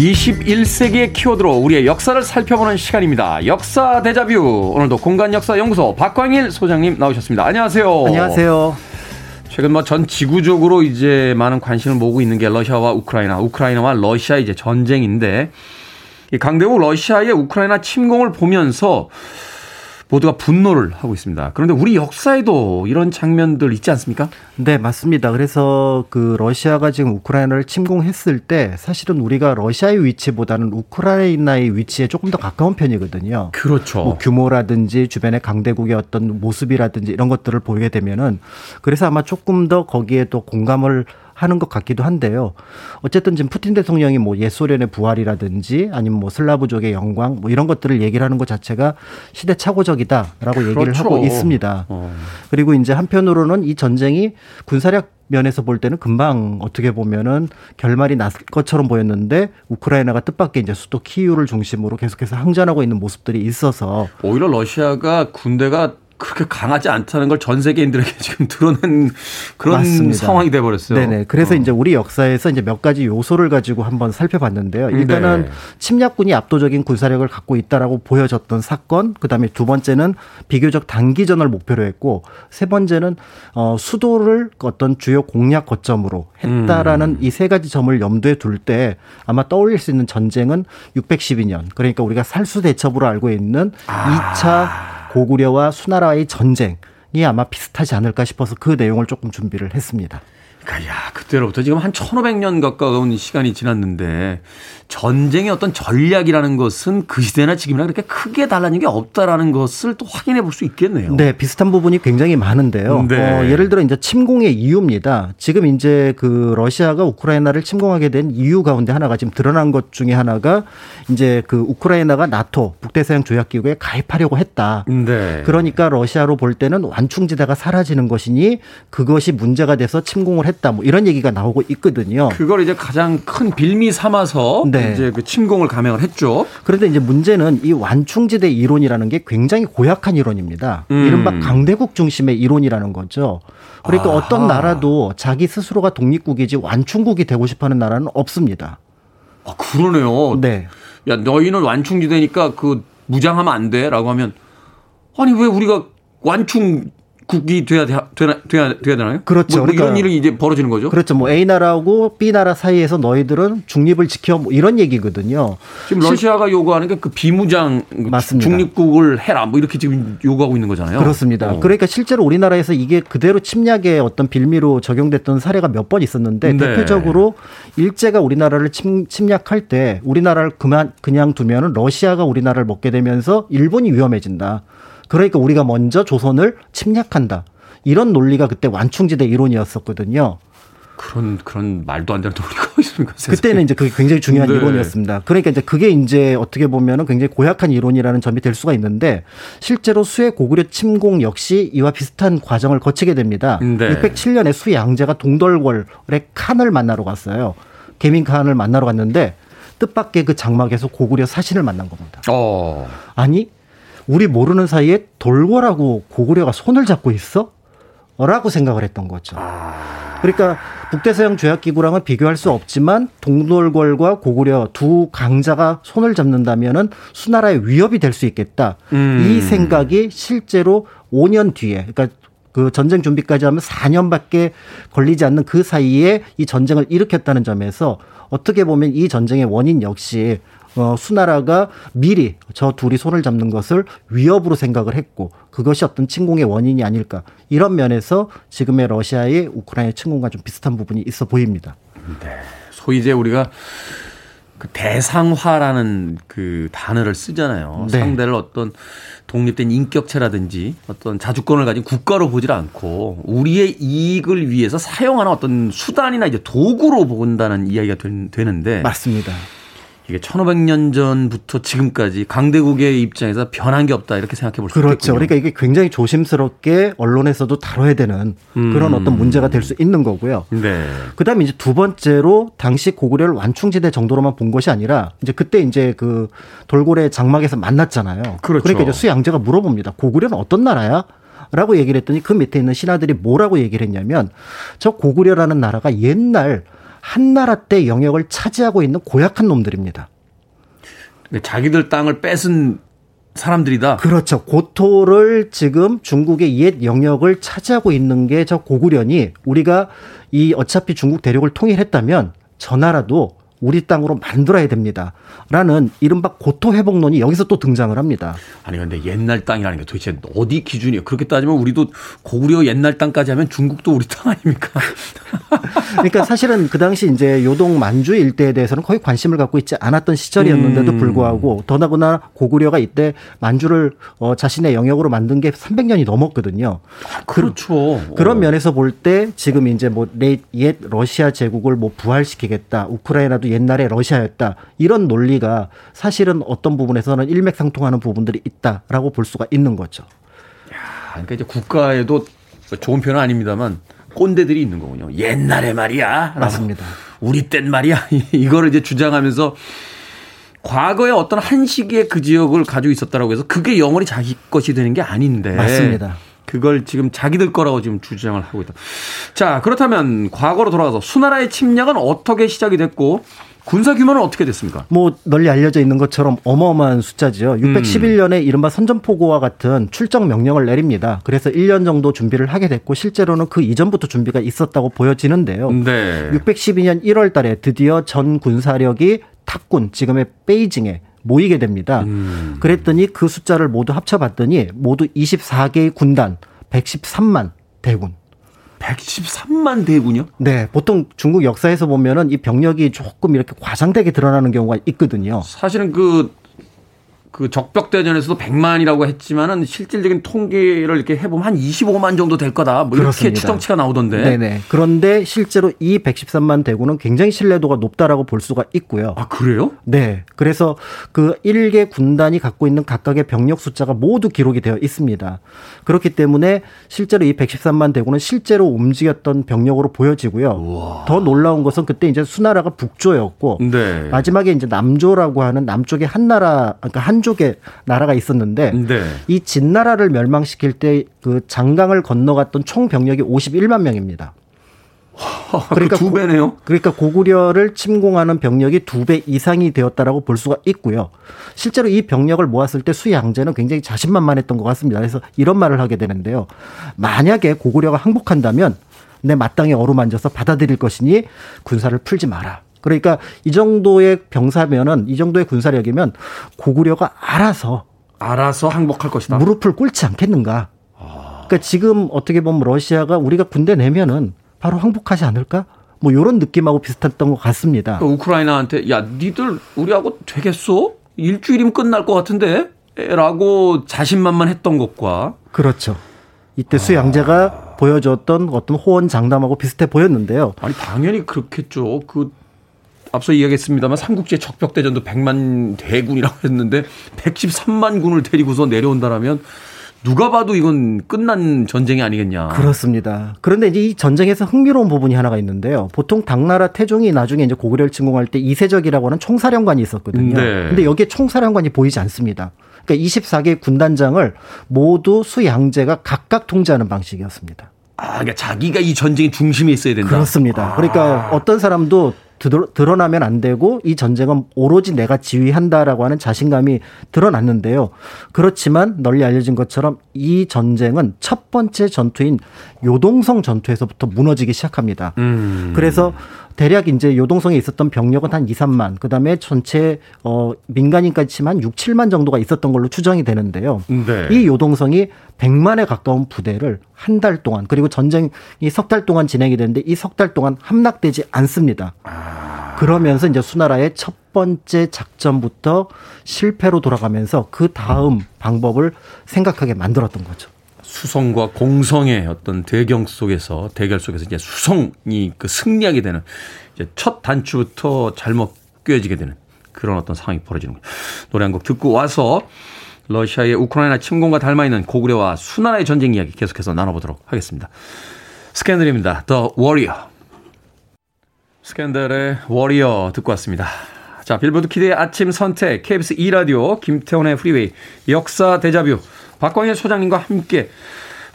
21세기의 키워드로 우리의 역사를 살펴보는 시간입니다. 역사 대자뷰. 오늘도 공간 역사 연구소 박광일 소장님 나오셨습니다. 안녕하세요. 안녕하세요. 최근 뭐 전 지구적으로 이제 많은 관심을 모으고 있는 게 러시아와 우크라이나, 우크라이나와 러시아 이제 전쟁인데 이 강대국 러시아의 우크라이나 침공을 보면서 모두가 분노를 하고 있습니다. 그런데 우리 역사에도 이런 장면들 있지 않습니까? 네, 맞습니다. 그래서 그 러시아가 지금 우크라이나를 침공했을 때 사실은 우리가 러시아의 위치보다는 우크라이나의 위치에 조금 더 가까운 편이거든요. 그렇죠. 뭐 규모라든지 주변의 강대국의 어떤 모습이라든지 이런 것들을 보게 되면은 그래서 아마 조금 더 거기에 또 공감을 하는 것 같기도 한데요. 어쨌든 지금 푸틴 대통령이 뭐 옛소련의 부활이라든지 아니면 뭐 슬라브족의 영광 뭐 이런 것들을 얘기를 하는 것 자체가 시대착오적이다라고 얘기를 그렇죠. 하고 있습니다. 어. 그리고 이제 한편으로는 이 전쟁이 군사력 면에서 볼 때는 금방 어떻게 보면은 결말이 났을 것처럼 보였는데 우크라이나가 뜻밖의 이제 수도 키이우를 중심으로 계속해서 항전하고 있는 모습들이 있어서 오히려 러시아가 군대가 그렇게 강하지 않다는 걸 전 세계인들에게 지금 드러낸 그런 맞습니다. 상황이 돼 버렸어요. 네네. 그래서 이제 우리 역사에서 이제 몇 가지 요소를 가지고 한번 살펴봤는데요. 일단은 네. 침략군이 압도적인 군사력을 갖고 있다라고 보여졌던 사건. 그다음에 두 번째는 비교적 단기전을 목표로 했고 세 번째는 어 수도를 어떤 주요 공략 거점으로 했다라는 음. 이세 가지 점을 염두에 둘 때 아마 떠올릴 수 있는 전쟁은 612년. 그러니까 우리가 살수 대첩으로 알고 있는 아. 2차 고구려와 수나라의 전쟁이 아마 비슷하지 않을까 싶어서 그 내용을 조금 준비를 했습니다. 그러니까 야 그때로부터 지금 한 1500년 가까운 시간이 지났는데 전쟁의 어떤 전략이라는 것은 그 시대나 지금이나 그렇게 크게 달라진 게 없다라는 것을 또 확인해 볼 수 있겠네요. 네, 비슷한 부분이 굉장히 많은데요. 네. 어, 예를 들어 이제 침공의 이유입니다. 지금 이제 그 러시아가 우크라이나를 침공하게 된 이유 가운데 하나가 지금 드러난 것 중에 하나가 이제 그 우크라이나가 나토 북대서양 조약 기구에 가입하려고 했다. 네. 그러니까 러시아로 볼 때는 완충지대가 사라지는 것이니 그것이 문제가 돼서 침공을 했다. 뭐 이런 얘기가 나오고 있거든요. 그걸 이제 가장 큰 빌미 삼아서 네. 이제 그 침공을 감행을 했죠. 그런데 이제 문제는 이 완충지대 이론이라는 게 굉장히 고약한 이론입니다. 음. 이른바 강대국 중심의 이론이라는 거죠. 그러니까 아하. 어떤 나라도 자기 스스로가 독립국이지 완충국이 되고 싶어하는 나라는 없습니다. 아, 그러네요. 네. 야, 너희는 완충지대니까 그 무장하면 안 돼. 라고 하면 아니, 왜 우리가 완충 국이 돼야, 돼- 되나, 돼야, 돼야 되나요? 그렇죠. 뭐, 뭐 이런 그러니까- 일이 이제 벌어지는 거죠. 그렇죠. 뭐 A 나라하고 B 나라 사이에서 너희들은 중립을 지켜 뭐 이런 얘기거든요. 지금 러시아가 요구하는 게 그 비무장 맞습니다. 중립국을 해라. 뭐 이렇게 지금 요구하고 있는 거잖아요. 그렇습니다. 어. 그러니까 실제로 우리나라에서 이게 그대로 침략의 어떤 빌미로 적용됐던 사례가 몇 번 있었는데 네. 대표적으로 일제가 우리나라를 침, 침략할 때 우리나라를 그만 그냥 두면은 러시아가 우리나라를 먹게 되면서 일본이 위험해진다. 그러니까 우리가 먼저 조선을 침략한다. 이런 논리가 그때 완충지대 이론이었었거든요. 그런 그런 말도 안 되는 논리가 있습니까? 세상에. 그때는 이제 그게 굉장히 중요한 네. 이론이었습니다. 그러니까 이제 그게 이제 어떻게 보면은 굉장히 고약한 이론이라는 점이 될 수가 있는데 실제로 수의 고구려 침공 역시 이와 비슷한 과정을 거치게 됩니다. 네. 607년에 수 양제가 동돌궐의 칸을 만나러 갔어요. 개민 칸을 만나러 갔는데 뜻밖의 그 장막에서 고구려 사신을 만난 겁니다. 어. 아니 우리 모르는 사이에 돌궐하고 고구려가 손을 잡고 있어? 라고 생각을 했던 거죠. 그러니까 북대서양 조약기구랑은 비교할 수 없지만 동돌궐과 고구려 두 강자가 손을 잡는다면은 수나라의 위협이 될 수 있겠다. 음. 이 생각이 실제로 5년 뒤에 그러니까 그 전쟁 준비까지 하면 4년밖에 걸리지 않는 그 사이에 이 전쟁을 일으켰다는 점에서 어떻게 보면 이 전쟁의 원인 역시 어, 수나라가 미리 저 둘이 손을 잡는 것을 위협으로 생각을 했고 그것이 어떤 침공의 원인이 아닐까 이런 면에서 지금의 러시아의 우크라이나 침공과 좀 비슷한 부분이 있어 보입니다. 소위 이제 우리가 그 대상화라는 그 단어를 쓰잖아요. 네. 상대를 어떤 독립된 인격체라든지 어떤 자주권을 가진 국가로 보질 않고 우리의 이익을 위해서 사용하는 어떤 수단이나 이제 도구로 본다는 이야기가 된- 되는데 맞습니다. 이게 1500년 전부터 지금까지 강대국의 입장에서 변한 게 없다 이렇게 생각해 볼수 그렇죠. 있겠군요. 그러니까 이게 굉장히 조심스럽게 언론에서도 다뤄야 되는 그런 어떤 문제가 될 수 있는 거고요. 네. 그다음에 이제 두 번째로 당시 고구려를 완충지대 정도로만 본 것이 아니라 이제 그때 이제 그 돌고래 장막에서 만났잖아요. 그렇죠. 러니까 이제 수양제가 물어봅니다. 고구려는 어떤 나라야? 라고 얘기를 했더니 그 밑에 있는 신하들이 뭐라고 얘기를 했냐면 저 고구려라는 나라가 옛날 한나라 때 영역을 차지하고 있는 고약한 놈들입니다. 자기들 땅을 뺏은 사람들이다. 그렇죠. 고토를 지금 중국의 옛 영역을 차지하고 있는 게 저 고구려니 우리가 이 어차피 중국 대륙을 통일했다면 저 나라도 우리 땅으로 만들어야 됩니다. 라는 이른바 고토 회복론이 여기서 또 등장을 합니다. 아니 근데 옛날 땅이라는 게 도대체 어디 기준이에요? 그렇게 따지면 우리도 고구려 옛날 땅까지 하면 중국도 우리 땅 아닙니까? 그러니까 사실은 그 당시 이제 요동 만주 일대에 대해서는 거의 관심을 갖고 있지 않았던 시절이었는데도 음. 불구하고 더나구나 고구려가 이때 만주를 어, 자신의 영역으로 만든 게 300년이 넘었거든요. 그렇죠. 그런 어. 면에서 볼 때 지금 이제 뭐 옛 러시아 제국을 뭐 부활시키겠다. 우크라이나도 옛날에 러시아였다. 이런 논리가 사실은 어떤 부분에서는 일맥상통하는 부분들이 있다라고 볼 수가 있는 거죠. 아, 그러니까 이제 국가에도 좋은 표현은 아닙니다만 꼰대들이 있는 거군요. 옛날에 말이야. 맞습니다. 우리 땐 말이야. 이거를 이제 주장하면서 과거에 어떤 한 시기에 그 지역을 가지고 있었다라고 해서 그게 영원히 자기 것이 되는 게 아닌데. 맞습니다. 그걸 지금 자기들 거라고 지금 주장을 하고 있다. 자, 그렇다면 과거로 돌아가서 수나라의 침략은 어떻게 시작이 됐고 군사 규모는 어떻게 됐습니까? 뭐 널리 알려져 있는 것처럼 어마어마한 숫자지요. 611년에 이른바 선전포고와 같은 출정 명령을 내립니다. 그래서 1년 정도 준비를 하게 됐고 실제로는 그 이전부터 준비가 있었다고 보여지는데요. 네. 612년 1월 달에 드디어 전 군사력이 탁군, 지금의 베이징에 모이게 됩니다. 음. 그랬더니 그 숫자를 모두 합쳐봤더니 모두 24개의 군단, 113만 대군. 113만 대군요? 네, 보통 중국 역사에서 보면은 이 병력이 조금 이렇게 과장되게 드러나는 경우가 있거든요. 사실은 그, 그 적벽대전에서도 100만이라고 했지만은 실질적인 통계를 이렇게 해보면 한 25만 정도 될 거다. 뭐 이렇게. 추정치가 나오던데. 네네. 그런데 실제로 이 113만 대군은 굉장히 신뢰도가 높다라고 볼 수가 있고요. 아, 그래요? 네. 그래서 그 일개 군단이 갖고 있는 각각의 병력 숫자가 모두 기록이 되어 있습니다. 그렇기 때문에 실제로 이 113만 대군은 실제로 움직였던 병력으로 보여지고요. 더 놀라운 것은 그때 이제 수나라가 북조였고 네. 마지막에 이제 남조라고 하는 남쪽에 한 나라 그러니까 한 쪽에 나라가 있었는데 네. 이 진나라를 멸망시킬 때 그 장강을 건너갔던 총 병력이 51만 명입니다. 그러니까 두 고- 배네요. 그러니까 고구려를 침공하는 병력이 두 배 이상이 되었다라고 볼 수가 있고요. 실제로 이 병력을 모았을 때 수양제는 굉장히 자신만만했던 것 같습니다. 그래서 이런 말을 하게 되는데요. 만약에 고구려가 항복한다면 내 마땅히 어루만져서 받아들일 것이니 군사를 풀지 마라. 그러니까 이 정도의 병사면은 이 정도의 군사력이면 고구려가 알아서 알아서 항복할 것이다. 무릎을 꿇지 않겠는가. 그러니까 지금 어떻게 보면 러시아가 우리가 군대 내면은 바로 항복하지 않을까? 뭐 이런 느낌하고 비슷했던 것 같습니다. 그러니까 우크라이나한테 야 니들 우리하고 되겠어? 일주일이면 끝날 것 같은데? 라고 자신만만했던 것과 그렇죠. 이때 수양제가 보여줬던 어떤 호언 장담하고 비슷해 보였는데요. 아니 당연히 그렇겠죠. 그 앞서 이야기했습니다만 삼국지의 적벽대전도 100만 대군이라고 했는데 113만 군을 데리고서 내려온다라면 누가 봐도 이건 끝난 전쟁이 아니겠냐. 그렇습니다. 그런데 이제 이 전쟁에서 흥미로운 부분이 하나가 있는데요. 보통 당나라 태종이 나중에 이제 고구려를 침공할 때 이세적이라고 하는 총사령관이 있었거든요. 네. 근데 여기에 총사령관이 보이지 않습니다. 그러니까 24개 군단장을 모두 수양제가 각각 통제하는 방식이었습니다. 아, 그러니까 자기가 이 전쟁의 중심에 있어야 된다. 그렇습니다. 그러니까 어떤 사람도 드러나면 안 되고 이 전쟁은 오로지 내가 지휘한다라고 하는 자신감이 드러났는데요. 그렇지만 널리 알려진 것처럼 이 전쟁은 첫 번째 전투인 요동성 전투에서부터 무너지기 시작합니다. 음. 그래서 대략 이제 요동성에 있었던 병력은 한 2, 3만, 그 다음에 전체 어 민간인까지 치면 6, 7만 정도가 있었던 걸로 추정이 되는데요. 네. 이 요동성이 100만에 가까운 부대를 한 달 동안 그리고 전쟁이 석 달 동안 진행이 되는데 이 석 달 동안 함락되지 않습니다. 그러면서 이제 수나라의 첫 번째 작전부터 실패로 돌아가면서 그 다음 방법을 생각하게 만들었던 거죠. 수성과 공성의 어떤 대경 속에서 대결 속에서 이제 수성이 그 승리하게 되는 이제 첫 단추부터 잘못 꿰어지게 되는 그런 어떤 상황이 벌어지는 거죠. 노래 한 곡 듣고 와서 러시아의 우크라이나 침공과 닮아 있는 고구려와 수나라의 전쟁 이야기 계속해서 나눠보도록 하겠습니다. 스캔들입니다. The Warrior. 스캔들의 Warrior 듣고 왔습니다. 자, 빌보드 kid의 아침 선택, KBS 2라디오, 김태훈의 Freeway, 역사 데자뷰, 박광일 소장님과 함께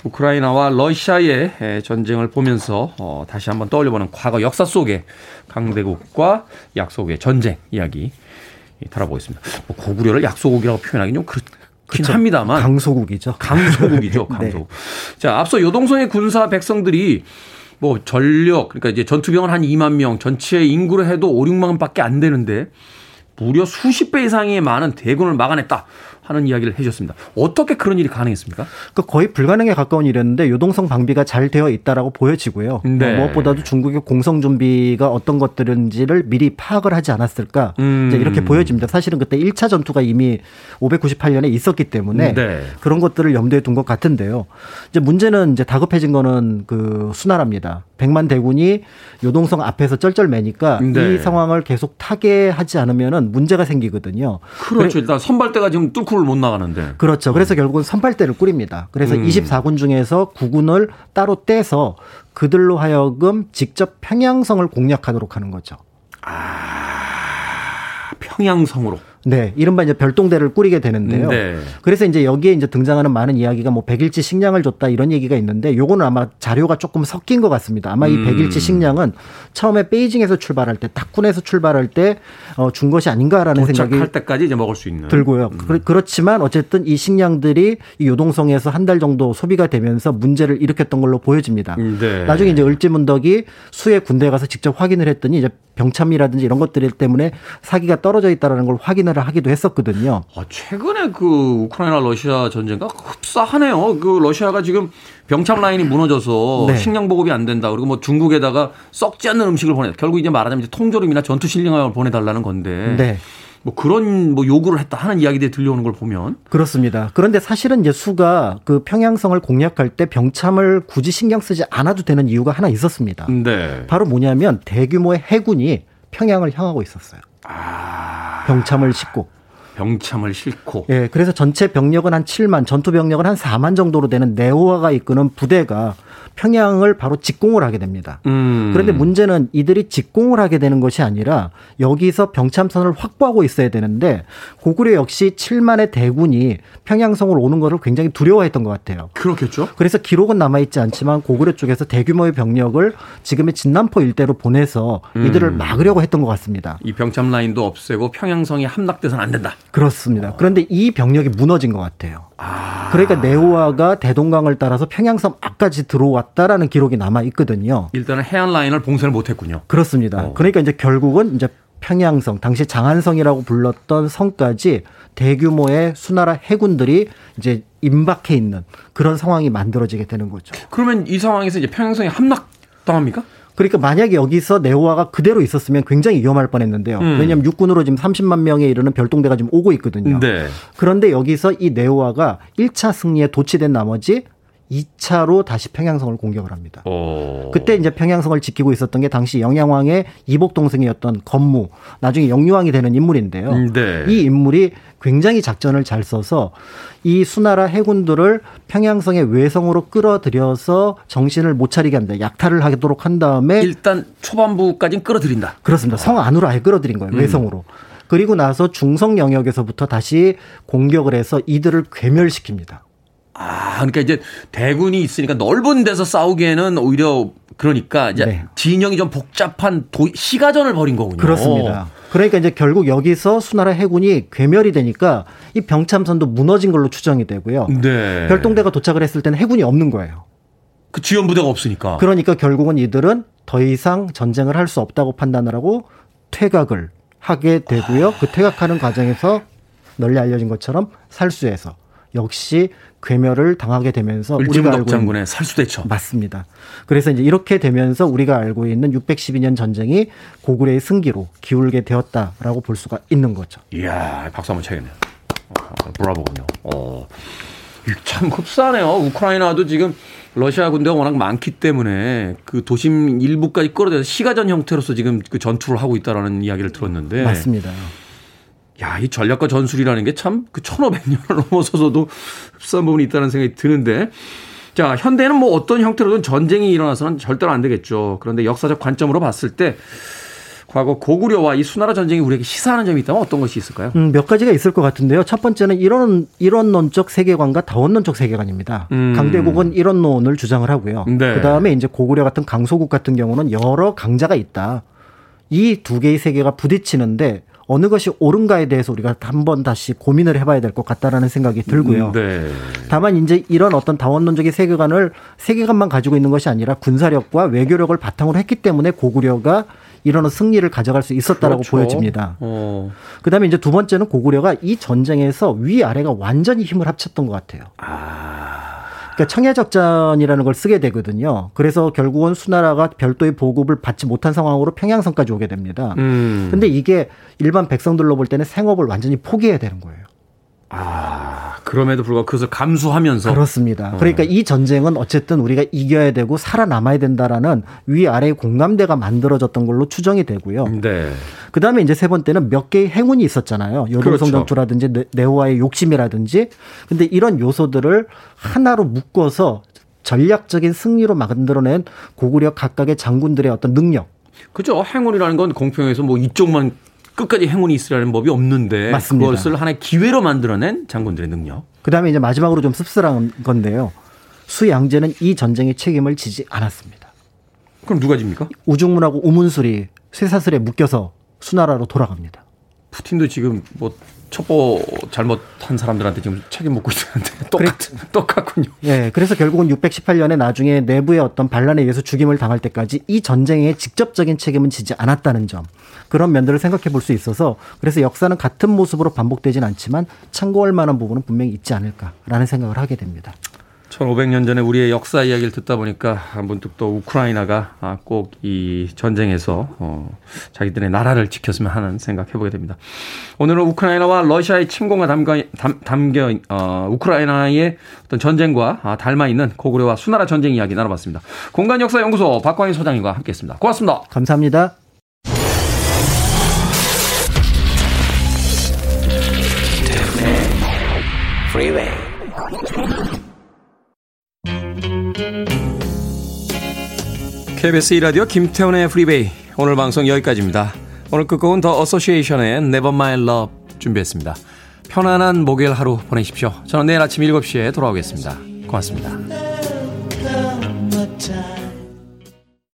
우크라이나와 러시아의 에, 전쟁을 보면서 어, 다시 한번 떠올려보는 과거 역사 속의 강대국과 약소국의 전쟁 이야기 이, 다뤄보겠습니다. 뭐 고구려를 약소국이라고 표현하기는 좀 그렇긴 그쵸. 합니다만 강소국이죠. 강소국이죠, 네. 강소국. 자, 앞서 요동성의 군사 백성들이 뭐 전력, 그러니까 이제 전투병은 한 2만 명, 전체 인구로 해도 5, 6만 밖에 안 되는데 무려 수십 배 이상의 많은 대군을 막아냈다 하는 이야기를 해주셨습니다. 어떻게 그런 일이 가능했습니까? 그 거의 불가능에 가까운 일이었는데 요동성 방비가 잘 되어 있다라고 보여지고요. 네. 어, 무엇보다도 중국의 공성 준비가 어떤 것들인지를 미리 파악을 하지 않았을까 음. 이렇게 보여집니다. 사실은 그때 1차 전투가 이미 598년에 있었기 때문에 네. 그런 것들을 염두에 둔 것 같은데요. 이제 문제는 이제 다급해진 거는 그 수나라입니다. 백만 대군이 요동성 앞에서 쩔쩔매니까 네. 이 상황을 계속 타개하지 않으면은 문제가 생기거든요. 그렇죠. 일단 선발대가 지금 뚫고를 못 나가는데. 그렇죠. 그래서 결국은 선발대를 꾸립니다. 그래서 음. 24군 중에서 9군을 따로 떼서 그들로 하여금 직접 평양성을 공략하도록 하는 거죠. 평양성으로. 네, 이른바 이제 별동대를 꾸리게 되는데요. 네. 그래서 이제 여기에 이제 등장하는 많은 이야기가 뭐 백일치 식량을 줬다 이런 얘기가 있는데 요거는 아마 자료가 조금 섞인 것 같습니다. 아마 이 음. 백일치 식량은 처음에 베이징에서 출발할 때, 탁군에서 출발할 때 어, 준 것이 아닌가라는 생각이 도착할 때까지 이제 먹을 수 있는. 들고요. 음. 그- 그렇지만 어쨌든 이 식량들이 이 요동성에서 한 달 정도 소비가 되면서 문제를 일으켰던 걸로 보여집니다. 네. 나중에 이제 을지문덕이 수해 군대에 가서 직접 확인을 했더니 이제 병참이라든지 이런 것들 때문에 사기가 떨어져 있다라는 걸 확인을 하기도 했었거든요. 아, 최근에 그 우크라이나 러시아 전쟁과 흡사하네요. 그 러시아가 지금 병참 라인이 무너져서 네. 식량 보급이 안 된다. 그리고 뭐 중국에다가 썩지 않는 음식을 보내. 결국 이제 말하자면 이제 통조림이나 전투 식량을 보내달라는 건데. 네. 뭐 그런 뭐 요구를 했다 하는 이야기들이 들려오는 걸 보면 그렇습니다. 그런데 사실은 이제 수가 그 평양성을 공략할 때 병참을 굳이 신경 쓰지 않아도 되는 이유가 하나 있었습니다. 네. 바로 뭐냐면 대규모의 해군이 평양을 향하고 있었어요. 병참을 싣고. 병참을 싣고 예, 그래서 전체 병력은 한 7만, 전투 병력은 한 4만 정도로 되는 네오아가 이끄는 부대가 평양을 바로 직공을 하게 됩니다. 음. 그런데 문제는 이들이 직공을 하게 되는 것이 아니라 여기서 병참선을 확보하고 있어야 되는데 고구려 역시 7만의 대군이 평양성을 오는 것을 굉장히 두려워했던 것 같아요. 그렇겠죠. 그래서 기록은 남아 있지 않지만 고구려 쪽에서 대규모의 병력을 지금의 진남포 일대로 보내서 이들을 음. 막으려고 했던 것 같습니다. 이 병참 라인도 없애고 평양성이 함락돼서는 안 된다. 그렇습니다. 그런데 이 병력이 무너진 것 같아요. 그러니까 네오아가 대동강을 따라서 평양섬 앞까지 들어왔다라는 기록이 남아 있거든요. 일단은 해안 라인을 봉쇄를 못했군요. 그렇습니다. 어. 그러니까 이제 결국은 이제 평양성, 당시 장안성이라고 불렀던 성까지 대규모의 수나라 해군들이 이제 임박해 있는 그런 상황이 만들어지게 되는 거죠. 그러면 이 상황에서 이제 평양성이 함락당합니까? 그러니까 만약에 여기서 네오아가 그대로 있었으면 굉장히 위험할 뻔했는데요. 음. 왜냐하면 육군으로 지금 30만 명에 이르는 별동대가 지금 오고 있거든요. 네. 그런데 여기서 이 네오아가 1차 승리에 도취된 나머지 2차로 다시 평양성을 공격을 합니다. 어. 그때 이제 평양성을 지키고 있었던 게 당시 영양왕의 이복 동생이었던 건무, 나중에 영유왕이 되는 인물인데요. 음, 네. 이 인물이 굉장히 작전을 잘 써서 이 수나라 해군들을 평양성의 외성으로 끌어들여서 정신을 못 차리게 합니다. 약탈을 하도록 한 다음에 일단 초반부까지는 끌어들인다. 그렇습니다. 성 안으로 아예 끌어들인 거예요. 음. 외성으로. 그리고 나서 중성 영역에서부터 다시 공격을 해서 이들을 괴멸시킵니다. 아, 그러니까 이제 대군이 있으니까 넓은 데서 싸우기에는 오히려 그러니까 이제 네. 진영이 좀 복잡한 도, 시가전을 벌인 거군요. 그렇습니다. 그러니까 이제 결국 여기서 수나라 해군이 괴멸이 되니까 이 병참선도 무너진 걸로 추정이 되고요. 네. 별동대가 도착을 했을 때는 해군이 없는 거예요. 그 지원 부대가 없으니까. 그러니까 결국은 이들은 더 이상 전쟁을 할 수 없다고 판단을 하고 퇴각을 하게 되고요. 그 퇴각하는 과정에서 널리 알려진 것처럼 살수에서 역시 괴멸을 당하게 되면서 우리가 알고 장군의 살수대처. 맞습니다. 그래서 이제 이렇게 되면서 우리가 알고 있는 612년 전쟁이 고구려의 승기로 기울게 되었다라고 볼 수가 있는 거죠. 이야, 박수 한번 쳐야겠네요. 어, 브라보군요. 어. 이거 참 흡사하네요. 우크라이나도 지금 러시아 군대가 워낙 많기 때문에 그 도심 일부까지 끌어들여서 시가전 형태로서 지금 그 전투를 하고 있다라는 이야기를 들었는데. 맞습니다. 야, 이 전략과 전술이라는 게 참 그 1500년을 넘어서서도 흡사한 부분이 있다는 생각이 드는데. 자, 현대는 뭐 어떤 형태로든 전쟁이 일어나서는 절대로 안 되겠죠. 그런데 역사적 관점으로 봤을 때 과거 고구려와 이 수나라 전쟁이 우리에게 시사하는 점이 있다면 어떤 것이 있을까요? 음, 몇 가지가 있을 것 같은데요. 첫 번째는 이런 이론론적 세계관과 다원론적 세계관입니다. 음. 강대국은 이론론을 주장을 하고요. 네. 그다음에 이제 고구려 같은 강소국 같은 경우는 여러 강자가 있다. 이 두 개의 세계가 부딪히는데 어느 것이 옳은가에 대해서 우리가 한번 다시 고민을 해봐야 될 것 같다라는 생각이 들고요. 네. 다만 이제 이런 어떤 다원론적인 세계관을 세계관만 가지고 있는 것이 아니라 군사력과 외교력을 바탕으로 했기 때문에 고구려가 이런 승리를 가져갈 수 있었다라고 그렇죠. 보여집니다. 어. 그다음에 이제 두 번째는 고구려가 이 전쟁에서 위 아래가 완전히 힘을 합쳤던 것 같아요. 그러니까 청해적전이라는 걸 쓰게 되거든요. 그래서 결국은 수나라가 별도의 보급을 받지 못한 상황으로 평양성까지 오게 됩니다. 음. 근데 이게 일반 백성들로 볼 때는 생업을 완전히 포기해야 되는 거예요. 아, 그럼에도 불구하고 그것을 감수하면서 그렇습니다. 그러니까 이 전쟁은 어쨌든 우리가 이겨야 되고 살아남아야 된다라는 위아래의 공감대가 만들어졌던 걸로 추정이 되고요. 네. 그 다음에 이제 세 번째는 몇 개의 행운이 있었잖아요. 그렇죠. 전투라든지 네- 네오와의 욕심이라든지. 근데 이런 요소들을 하나로 묶어서 전략적인 승리로 만들어낸 고구려 각각의 장군들의 어떤 능력. 그죠. 행운이라는 건 공평해서 뭐 이쪽만 끝까지 행운이 있으라는 법이 없는데 맞습니다. 그것을 하나의 기회로 만들어낸 장군들의 능력. 그 다음에 이제 마지막으로 좀 씁쓸한 건데요. 수양제는 이 전쟁의 책임을 지지 않았습니다. 그럼 누가 집니까? 우중문하고 우문술이 쇠사슬에 묶여서 수나라로 돌아갑니다. 푸틴도 지금 뭐 첩보 잘못한 사람들한테 지금 책임 묻고 있는데 똑같은 똑같군요. 예, 그래서 결국은 618년에 나중에 내부의 어떤 반란에 의해서 죽임을 당할 때까지 이 전쟁에 직접적인 책임은 지지 않았다는 점. 그런 면들을 생각해 볼 수 있어서 그래서 역사는 같은 모습으로 반복되진 않지만 참고할 만한 부분은 분명히 있지 않을까라는 생각을 하게 됩니다. 1500년 전에 우리의 역사 이야기를 듣다 보니까 문득 또 우크라이나가 아, 꼭이 전쟁에서 어, 자기들의 나라를 지켰으면 하는 생각 해보게 됩니다. 오늘은 우크라이나와 러시아의 침공과 담겨, 담, 담겨 어, 우크라이나의 어떤 전쟁과 아, 닮아 있는 고구려와 수나라 전쟁 이야기 나눠봤습니다. 공간 역사 연구소 박광희 소장님과 함께했습니다. 고맙습니다. 감사합니다. KBS 2라디오 김태훈의 Freeway 오늘 방송 여기까지입니다. 오늘 끝곡은 The Association의 Never My Love 준비했습니다. 편안한 목요일 하루 보내십시오. 저는 내일 아침 7시에 돌아오겠습니다. 고맙습니다.